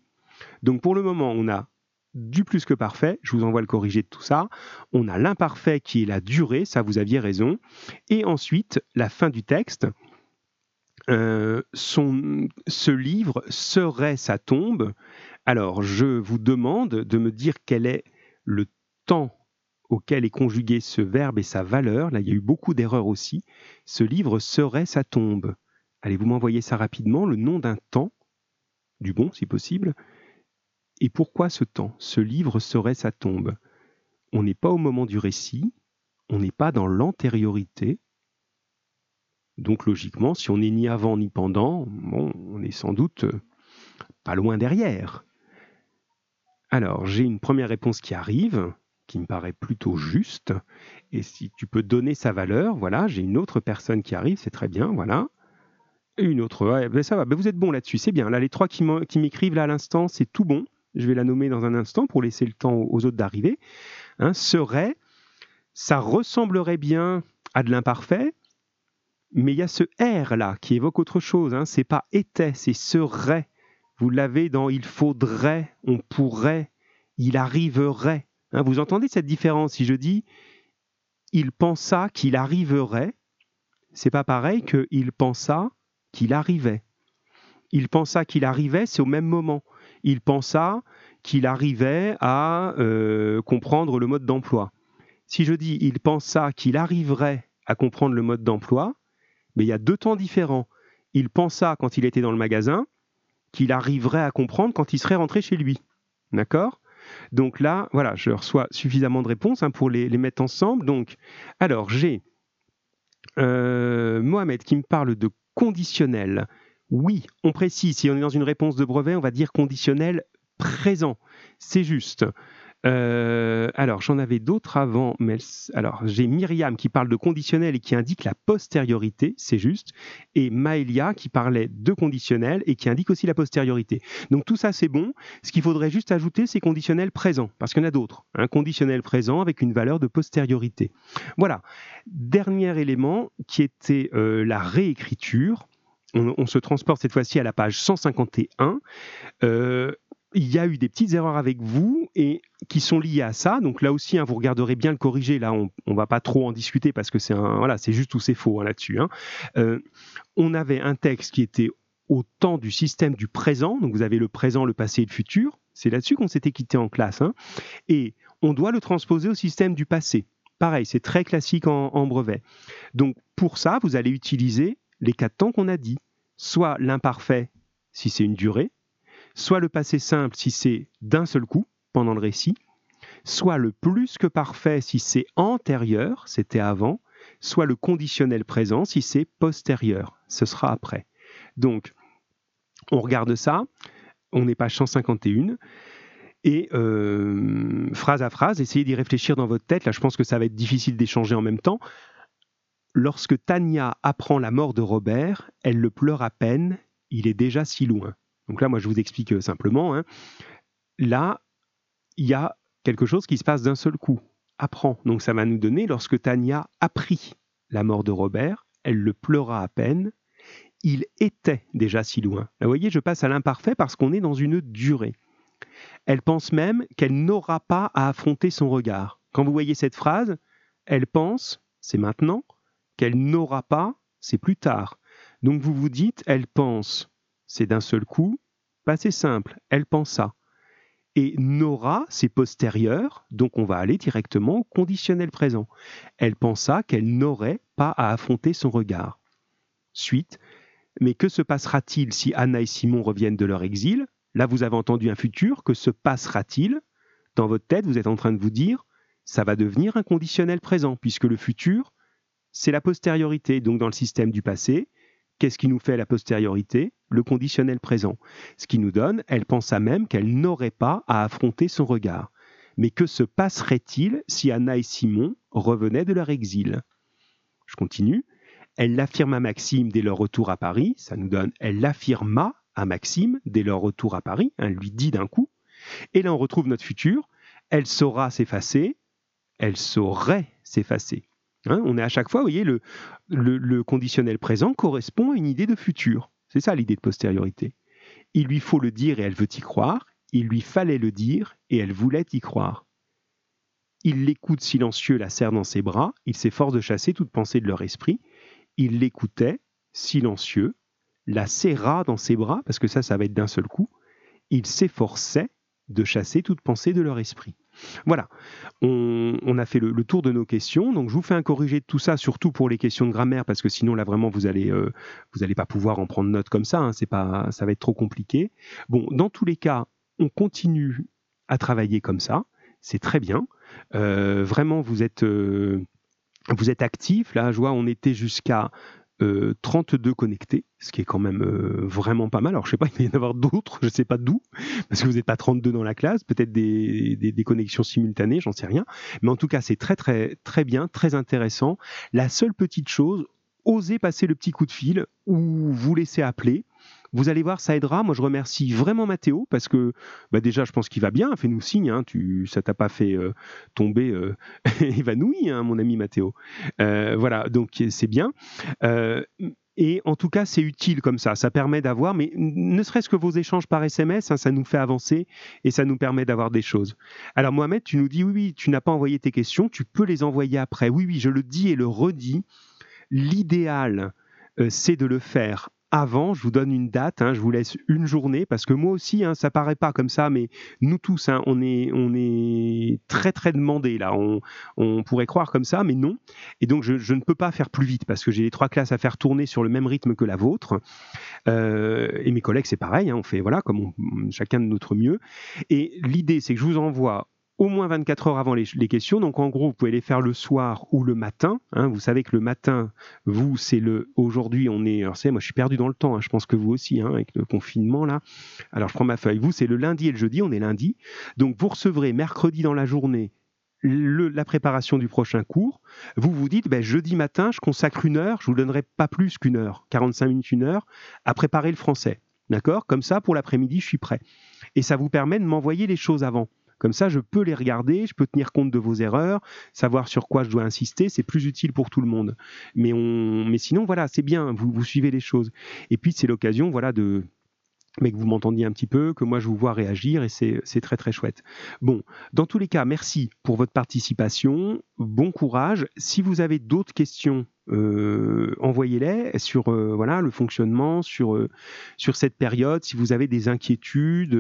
Donc pour le moment, on a du plus que parfait, je vous envoie le corrigé de tout ça. On a l'imparfait qui est la durée, ça vous aviez raison. Et ensuite, la fin du texte. Euh, ce livre serait sa tombe. Alors, je vous demande de me dire quel est le temps auquel est conjugué ce verbe et sa valeur, là il y a eu beaucoup d'erreurs aussi, ce livre serait sa tombe. Allez-vous m'envoyer ça rapidement, le nom d'un temps, du bon si possible, et pourquoi ce temps? Ce livre serait sa tombe. On n'est pas au moment du récit, on n'est pas dans l'antériorité, donc logiquement, si on n'est ni avant ni pendant, on est sans doute pas loin derrière. Alors, j'ai une première réponse qui arrive qui me paraît plutôt juste. Et si tu peux donner sa valeur, voilà, j'ai une autre personne qui arrive, c'est très bien, voilà. Et une autre, ben ça va, ben vous êtes bon là-dessus, c'est bien. Là, les trois qui m'écrivent là à l'instant, c'est tout bon. Je vais la nommer dans un instant pour laisser le temps aux autres d'arriver. Hein, serait, ça ressemblerait bien à de l'imparfait, mais il y a ce R là qui évoque autre chose. Hein. C'est pas était, c'est serait. Vous l'avez dans il faudrait, on pourrait, il arriverait. Hein, vous entendez cette différence Si je dis il pensa qu'il arriverait, c'est pas pareil que il pensa qu'il arrivait. Il pensa qu'il arrivait, c'est au même moment. Il pensa qu'il arrivait à euh, comprendre le mode d'emploi. Si je dis il pensa qu'il arriverait à comprendre le mode d'emploi, mais il y a deux temps différents. Il pensa quand il était dans le magasin qu'il arriverait à comprendre quand il serait rentré chez lui. D'accord? Donc là, voilà, je reçois suffisamment de réponses hein, pour les, mettre ensemble. Donc, alors, j'ai euh, Mohamed qui me parle de conditionnel. Oui, on précise, si on est dans une réponse de brevet, on va dire conditionnel présent. C'est juste. Euh, alors, j'en avais d'autres avant. Mais alors, j'ai Myriam qui parle de conditionnel et qui indique la postériorité, c'est juste. Et Maëlia qui parlait de conditionnel et qui indique aussi la postériorité. Donc, tout ça, c'est bon. Ce qu'il faudrait juste ajouter, c'est conditionnel présent, parce qu'il y en a d'autres. Un conditionnel présent avec une valeur de postériorité. Voilà. Dernier élément qui était euh, la réécriture. On, se transporte cette fois-ci à la page 151. Euh, il y a eu des petites erreurs avec vous et qui sont liées à ça. Donc là aussi, hein, vous regarderez bien le corriger. Là, on, ne va pas trop en discuter parce que c'est juste ou c'est faux hein, là-dessus. Hein. Euh, on avait un texte qui était au temps du système du présent. Donc vous avez le présent, le passé et le futur. C'est là-dessus qu'on s'était quitté en classe. Et on doit le transposer au système du passé. Pareil, c'est très classique en, en brevet. Donc pour ça, vous allez utiliser les quatre temps qu'on a dit. Soit l'imparfait si c'est une durée, soit le passé simple si c'est d'un seul coup pendant le récit, soit le plus que parfait si c'est antérieur, c'était avant, soit le conditionnel présent si c'est postérieur, ce sera après. Donc, on regarde ça, on est page 151, et euh, phrase à phrase, essayez d'y réfléchir dans votre tête, là je pense que ça va être difficile d'échanger en même temps. Lorsque Tania apprend la mort de Robert, elle le pleure à peine, il est déjà si loin. Donc là, moi, je vous explique euh, simplement. Hein. Là, il y a quelque chose qui se passe d'un seul coup. Apprend. Donc ça va nous donner, lorsque Tania apprit la mort de Robert, elle le pleura à peine. Il était déjà si loin. Là, vous voyez, je passe à l'imparfait parce qu'on est dans une durée. Elle pense même qu'elle n'aura pas à affronter son regard. Quand vous voyez cette phrase, elle pense, c'est maintenant, qu'elle n'aura pas, c'est plus tard. Donc vous vous dites, elle pense c'est d'un seul coup, pas simple, elle pensa. Et n'aura, c'est postérieur, donc on va aller directement au conditionnel présent. Elle pensa qu'elle n'aurait pas à affronter son regard. Suite, mais que se passera-t-il si Anna et Simon reviennent de leur exil? Là, vous avez entendu un futur. Que se passera-t-il? Dans votre tête, vous êtes en train de vous dire, ça va devenir un conditionnel présent, puisque le futur, c'est la postériorité. Donc, dans le système du passé, qu'est-ce qui nous fait la postériorité? Le conditionnel présent. Ce qui nous donne, elle pensa même qu'elle n'aurait pas à affronter son regard. Mais que se passerait-il si Anna et Simon revenaient de leur exil? Je continue. Elle l'affirme à Maxime dès leur retour à Paris. Ça nous donne elle l'affirma à Maxime dès leur retour à Paris. Elle lui dit d'un coup. Et là, on retrouve notre futur. Elle saura s'effacer. Elle saurait s'effacer. Hein, on est à chaque fois, vous voyez, le, conditionnel présent correspond à une idée de futur. C'est ça l'idée de postériorité. Il lui faut le dire et elle veut y croire. Il lui fallait le dire et elle voulait y croire. Il l'écoute silencieux, la serre dans ses bras. Il s'efforce de chasser toute pensée de leur esprit. Il l'écoutait, silencieux, la serra dans ses bras, parce que ça, ça va être d'un seul coup. Il s'efforçait de chasser toute pensée de leur esprit. Voilà, on, a fait le, tour de nos questions. Donc, je vous fais un corrigé de tout ça, surtout pour les questions de grammaire, parce que sinon, là, vraiment, vous allez, euh, pas pouvoir en prendre note comme ça. Hein. c'est pas, ça va être trop compliqué. Bon, dans tous les cas, on continue à travailler comme ça. C'est très bien. Euh, vraiment, vous êtes, euh, vous êtes actif. Là, je vois, on était jusqu'à 32 euh, connectés, ce qui est quand même euh, vraiment pas mal. Alors, je sais pas, il va y en avoir d'autres, je sais pas d'où, parce que vous n'êtes pas 32 dans la classe, peut-être des, des, connexions simultanées, j'en sais rien. Mais en tout cas, c'est très, très, très bien, très intéressant. La seule petite chose, osez passer le petit coup de fil ou vous laisser appeler. Vous allez voir, ça aidera. Moi, je remercie vraiment Mathéo parce que bah déjà, je pense qu'il va bien. Fais-nous signe. Hein. Tu, ça t'a pas fait euh, tomber euh, évanoui, hein, mon ami Mathéo. Euh, voilà, donc c'est bien. Et en tout cas, c'est utile comme ça. Ça permet d'avoir, mais ne serait-ce que vos échanges par SMS, hein, ça nous fait avancer et ça nous permet d'avoir des choses. Alors Mohamed, tu nous dis oui, oui, tu n'as pas envoyé tes questions, tu peux les envoyer après. Oui, oui, je le dis et le redis. L'idéal, c'est de le faire avant, je vous donne une date, hein, je vous laisse une journée, parce que moi aussi, hein, ça paraît pas comme ça, mais nous tous, hein, on, est, on est très très demandés là. On, pourrait croire comme ça, mais non. Et donc, je, je ne peux pas faire plus vite, parce que j'ai les trois classes à faire tourner sur le même rythme que la vôtre. Euh, et mes collègues, c'est pareil, hein, on fait voilà, comme chacun de notre mieux. Et l'idée, c'est que je vous envoie au moins 24 heures avant les, questions. Donc en gros, vous pouvez les faire le soir ou le matin. Hein. Vous savez que le matin, vous, c'est le. Aujourd'hui, on est. Alors, c'est moi, je suis perdu dans le temps. Hein. Je pense que vous aussi, hein, avec le confinement là. Alors, je prends ma feuille. Vous, c'est le lundi et le jeudi. On est lundi. Donc, vous recevrez mercredi dans la journée la préparation du prochain cours. Vous vous dites, ben, jeudi matin, je consacre une heure. Je vous donnerai pas plus qu'une heure, 45 minutes, une heure, à préparer le français. D'accord? Comme ça, pour l'après-midi, je suis prêt. Et ça vous permet de m'envoyer les choses avant. Comme ça, je peux les regarder, je peux tenir compte de vos erreurs, savoir sur quoi je dois insister. C'est plus utile pour tout le monde. Mais, on, mais sinon, voilà, c'est bien. Vous, vous suivez les choses. Et puis, c'est l'occasion, voilà, de mais que vous m'entendiez un petit peu, que moi je vous vois réagir et c'est très très chouette. Bon, dans tous les cas, merci pour votre participation, bon courage. Si vous avez d'autres questions, euh, envoyez-les sur euh, voilà le fonctionnement, sur euh, sur cette période. Si vous avez des inquiétudes,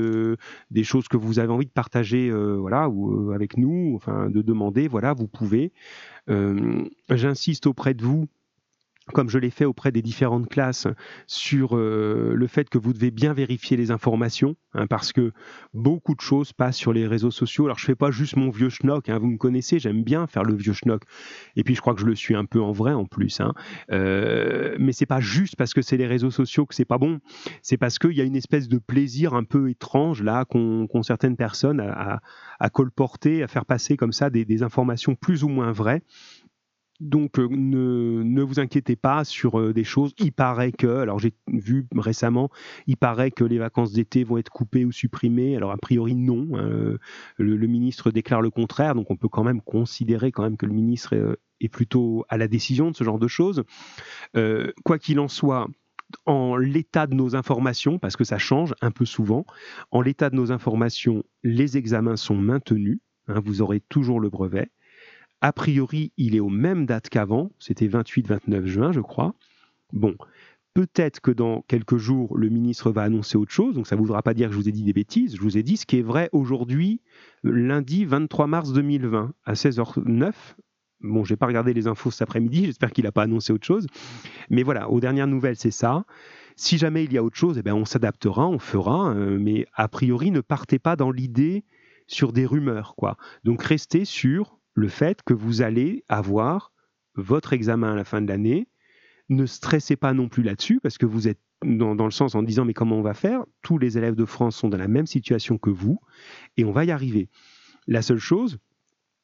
des choses que vous avez envie de partager, voilà, ou avec nous, enfin de demander, voilà, vous pouvez. J'insiste auprès de vous comme je l'ai fait auprès des différentes classes, sur euh, le fait que vous devez bien vérifier les informations, hein, parce que beaucoup de choses passent sur les réseaux sociaux. Alors je fais pas juste mon vieux schnock, hein, vous me connaissez, j'aime bien faire le vieux schnock, et puis je crois que je le suis un peu en vrai en plus. Hein. Euh, mais c'est pas juste parce que c'est les réseaux sociaux que c'est pas bon, c'est parce qu'il y a une espèce de plaisir un peu étrange là qu'ont certaines personnes à, colporter, à faire passer comme ça des informations plus ou moins vraies donc euh, ne, vous inquiétez pas sur euh, des choses. Il paraît que, alors j'ai vu récemment, il paraît que les vacances d'été vont être coupées ou supprimées. Alors a priori non. Hein. le, ministre déclare le contraire, donc on peut quand même considérer quand même que le ministre est, plutôt à la décision de ce genre de choses. Euh, quoi qu'il en soit, en l'état de nos informations, parce que ça change un peu souvent, en l'état de nos informations, les examens sont maintenus. Hein, vous aurez toujours le brevet. A priori, il est aux mêmes dates qu'avant, c'était 28-29 juin, je crois. Bon, Peut-être que dans quelques jours, le ministre va annoncer autre chose, donc ça ne voudra pas dire que je vous ai dit des bêtises. Je vous ai dit ce qui est vrai aujourd'hui, lundi 23 mars 2020, à 16h09. Bon, je n'ai pas regardé les infos cet après-midi, j'espère qu'il n'a pas annoncé autre chose. Mais voilà, aux dernières nouvelles, c'est ça. Si jamais il y a autre chose, eh ben, on s'adaptera, on fera, euh, mais a priori, ne partez pas dans l'idée sur des rumeurs. quoi. Donc restez sur le fait que vous allez avoir votre examen à la fin de l'année, ne stressez pas non plus là-dessus parce que vous êtes dans, le sens en disant mais comment on va faire? Tous les élèves de France sont dans la même situation que vous et on va y arriver. La seule chose,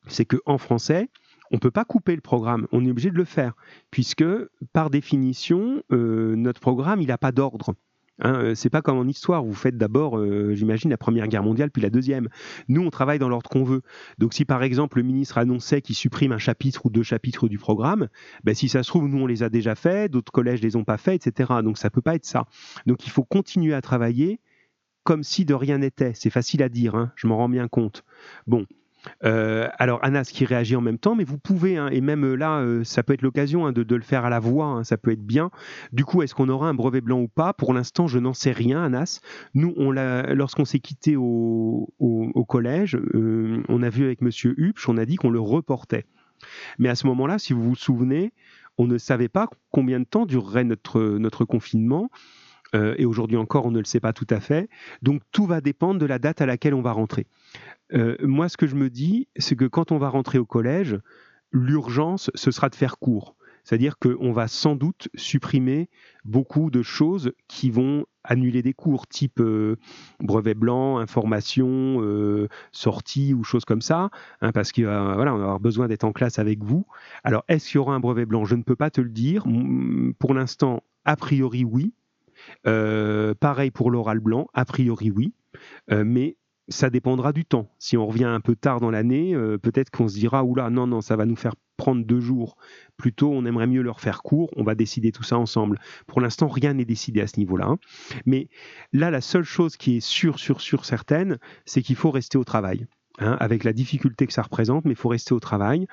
c'est qu'en français, on ne peut pas couper le programme, on est obligé de le faire, puisque par définition, euh, notre programme, il n'a pas d'ordre. Hein, euh, c'est pas comme en histoire, vous faites d'abord, euh, j'imagine, la Première Guerre mondiale, puis la Deuxième. Nous, on travaille dans l'ordre qu'on veut. Donc si par exemple le ministre annonçait qu'il supprime un chapitre ou deux chapitres du programme, ben, si ça se trouve, nous, on les a déjà faits, d'autres collèges les ont pas faits, etc. Donc ça peut pas être ça. Donc il faut continuer à travailler comme si de rien n'était. C'est facile à dire, hein, je m'en rends bien compte. Bon, euh, alors Anas qui réagit en même temps, mais vous pouvez, hein, et même euh, là, euh, ça peut être l'occasion hein, de, le faire à la voix, hein, ça peut être bien. Du coup, est-ce qu'on aura un brevet blanc ou pas? Pour l'instant, je n'en sais rien, Anas. Nous, on lorsqu'on s'est quitté au, collège, on a vu avec Monsieur Hupsch, on a dit qu'on le reportait. Mais à ce moment-là, si vous vous souvenez, on ne savait pas combien de temps durerait notre confinement. Et aujourd'hui encore, on ne le sait pas tout à fait. Donc tout va dépendre de la date à laquelle on va rentrer. Euh, moi, ce que je me dis, c'est que quand on va rentrer au collège, l'urgence, ce sera de faire court. C'est-à-dire qu'on va sans doute supprimer beaucoup de choses qui vont annuler des cours, type euh, brevet blanc, information, euh, sortie ou choses comme ça, hein, parce qu'on voilà, va avoir besoin d'être en classe avec vous. Alors, est-ce qu'il y aura un brevet blanc? Je ne peux pas te le dire. Pour l'instant, a priori, oui. Pareil pour l'oral blanc, a priori, oui. mais ça dépendra du temps. Si on revient un peu tard dans l'année, euh, peut-être qu'on se dira oula, non, non, ça va nous faire prendre deux jours. Plutôt, on aimerait mieux leur faire court. On va décider tout ça ensemble. Pour l'instant, rien n'est décidé à ce niveau-là. Hein. Mais là, la seule chose qui est sûre, sûre, sûre, certaine, c'est qu'il faut rester au travail. Hein, avec la difficulté que ça représente, mais il faut rester au travail.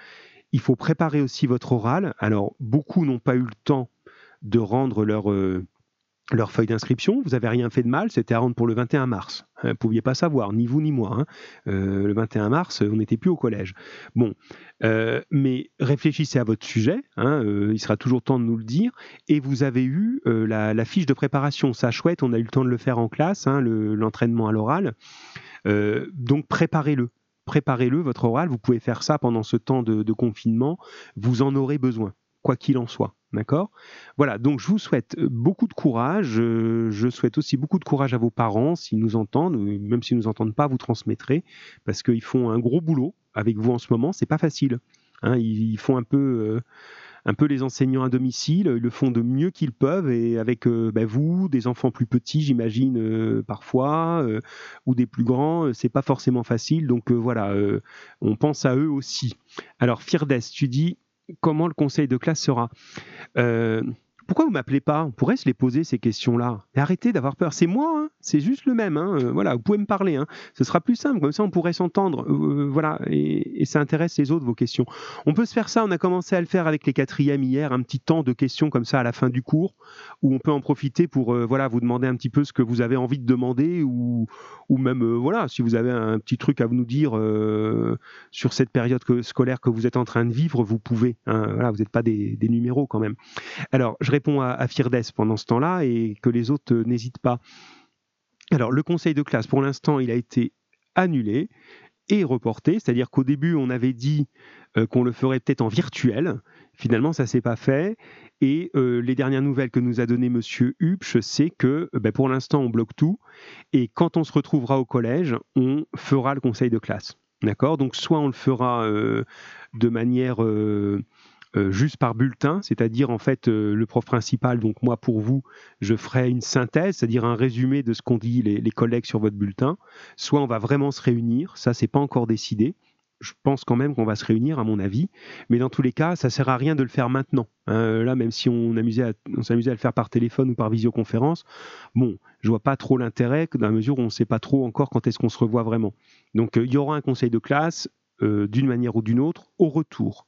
Il faut préparer aussi votre oral. Alors, beaucoup n'ont pas eu le temps de rendre leur, euh, leur feuille d'inscription. Vous n'avez rien fait de mal, c'était à rendre pour le 21 mars. Hein, vous ne pouviez pas savoir, ni vous ni moi. Hein. Euh, le 21 mars, on n'était plus au collège. Bon, euh, mais réfléchissez à votre sujet, hein, euh, il sera toujours temps de nous le dire, et vous avez eu la, fiche de préparation. Ça, chouette, on a eu le temps de le faire en classe, l'entraînement à l'oral. donc préparez-le. Préparez-le, votre oral. Vous pouvez faire ça pendant ce temps de confinement. Vous en aurez besoin, quoi qu'il en soit. D'accord? Voilà, donc je vous souhaite euh, beaucoup de courage. Euh, je souhaite aussi beaucoup de courage à vos parents s'ils nous entendent, même s'ils ne nous entendent pas, vous transmettrez, parce qu'ils font un gros boulot avec vous en ce moment. C'est pas facile. Hein. ils, font un peu, euh, un peu les enseignants à domicile. Ils le font de mieux qu'ils peuvent et avec bah, vous, des enfants plus petits, j'imagine parfois, ou des plus grands, c'est pas forcément facile. Donc voilà, on pense à eux aussi. Alors Firdes, tu dis comment le conseil de classe sera. Euh, pourquoi vous m'appelez pas? On pourrait se les poser ces questions-là. Arrêtez d'avoir peur. C'est moi, hein. c'est juste le même. Hein. Euh, voilà, vous pouvez me parler. Hein. Ce sera plus simple. Comme ça, on pourrait s'entendre. Euh, voilà, et, ça intéresse les autres vos questions. On peut se faire ça. On a commencé à le faire avec les quatrièmes hier, un petit temps de questions comme ça à la fin du cours, où on peut en profiter pour euh, voilà vous demander un petit peu ce que vous avez envie de demander, ou, ou même voilà si vous avez un petit truc à nous dire sur cette période scolaire que vous êtes en train de vivre, vous pouvez. voilà, vous n'êtes pas des, des numéros quand même. Alors, je réponds à, Firdes pendant ce temps-là et que les autres euh, n'hésitent pas. Alors, le conseil de classe, pour l'instant, il a été annulé et reporté, c'est-à-dire qu'au début, on avait dit euh, qu'on le ferait peut-être en virtuel. Finalement, ça s'est pas fait. Et euh, les dernières nouvelles que nous a donné Monsieur Hupsch, c'est que ben, pour l'instant, on bloque tout. Et quand on se retrouvera au collège, on fera le conseil de classe. D'accord? Donc, soit on le fera de manière juste par bulletin, c'est-à-dire en fait euh, le prof principal, donc moi pour vous, je ferai une synthèse, c'est-à-dire un résumé de ce qu'ont dit les, collègues sur votre bulletin. Soit on va vraiment se réunir, ça c'est pas encore décidé. Je pense quand même qu'on va se réunir, à mon avis. Mais dans tous les cas, ça sert à rien de le faire maintenant. Hein. là, même si on, on s'amusait à le faire par téléphone ou par visioconférence, bon, je vois pas trop l'intérêt, dans la mesure où on ne sait pas trop encore quand est-ce qu'on se revoit vraiment. Donc, euh, il y aura un conseil de classe, d'une manière ou d'une autre, au retour.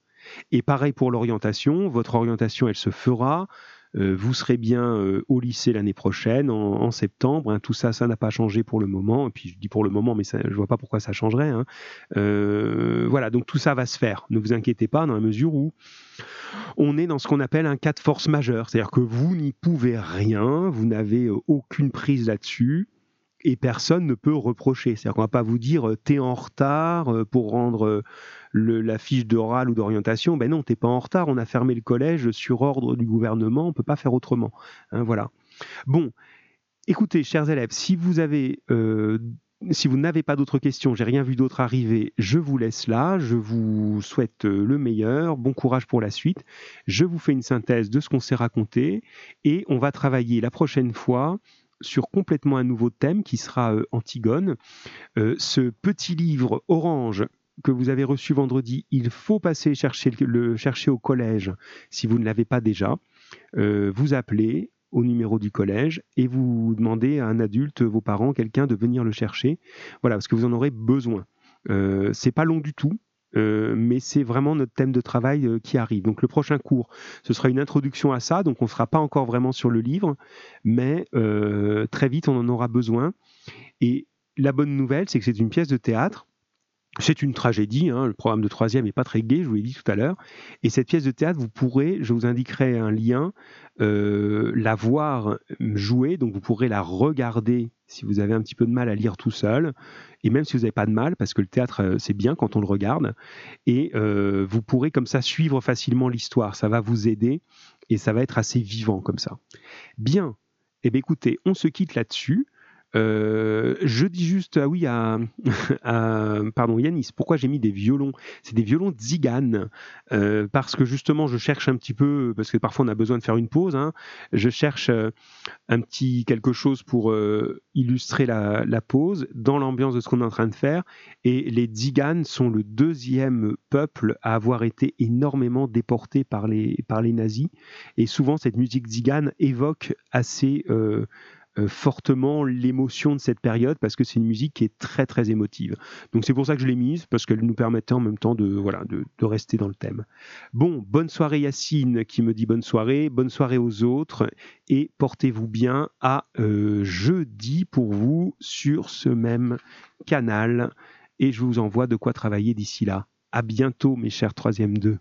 Et pareil pour l'orientation, votre orientation, elle se fera vous serez bien au lycée l'année prochaine, en, septembre. Hein. tout ça, ça n'a pas changé pour le moment. Et puis je dis pour le moment, mais je vois pas pourquoi ça changerait. Hein. voilà, donc tout ça va se faire. Ne vous inquiétez pas, dans la mesure où on est dans ce qu'on appelle un cas de force majeure, c'est-à-dire que vous n'y pouvez rien, vous n'avez aucune prise là-dessus et personne ne peut reprocher. C'est-à-dire qu'on va pas vous dire euh, t'es en retard euh, pour rendre euh, la fiche d'oral ou d'orientation. Ben non, t'es pas en retard. On a fermé le collège sur ordre du gouvernement. On peut pas faire autrement. Hein, voilà. Bon, écoutez, chers élèves, si vous avez si vous n'avez pas d'autres questions, j'ai rien vu d'autre arriver, je vous laisse là, je vous souhaite le meilleur, bon courage pour la suite, je vous fais une synthèse de ce qu'on s'est raconté et on va travailler la prochaine fois sur complètement un nouveau thème qui sera euh, Antigone. Euh, ce petit livre orange que vous avez reçu vendredi, il faut passer chercher le chercher au collège si vous ne l'avez pas déjà. Euh, vous appelez au numéro du collège et vous demandez à un adulte, vos parents, quelqu'un de venir le chercher. Voilà, parce que vous en aurez besoin. Euh, c'est pas long du tout. Euh, mais c'est vraiment notre thème de travail euh, qui arrive. Donc le prochain cours, ce sera une introduction à ça, donc on ne sera pas encore vraiment sur le livre, mais euh, très vite on en aura besoin. Et la bonne nouvelle, c'est que c'est une pièce de théâtre c'est une tragédie, hein, le programme de troisième n'est pas très gai, je vous l'ai dit tout à l'heure. Et cette pièce de théâtre, vous pourrez, je vous indiquerai un lien, la voir jouer, donc vous pourrez la regarder si vous avez un petit peu de mal à lire tout seul, et même si vous n'avez pas de mal, parce que le théâtre, euh, c'est bien quand on le regarde, et euh, vous pourrez comme ça suivre facilement l'histoire, ça va vous aider, et ça va être assez vivant comme ça. Bien, eh bien écoutez, on se quitte là-dessus. Euh, je dis juste, ah oui, à, pardon, Yanis, pourquoi j'ai mis des violons? C'est des violons Zigan, euh, parce que justement, je cherche un petit peu, parce que parfois on a besoin de faire une pause, hein, je cherche euh, un petit quelque chose pour illustrer la, pause dans l'ambiance de ce qu'on est en train de faire. Et les Zigan sont le deuxième peuple à avoir été énormément déporté par les, par les nazis. Et souvent, cette musique Zigan évoque assez fortement l'émotion de cette période parce que c'est une musique qui est très très émotive. Donc c'est pour ça que je l'ai mise parce qu'elle nous permettait en même temps de voilà de, rester dans le thème. Bon, bonne soirée Yacine qui me dit bonne soirée, bonne soirée aux autres et portez-vous bien à euh, jeudi pour vous sur ce même canal et je vous envoie de quoi travailler d'ici là. À bientôt mes chers troisième 2.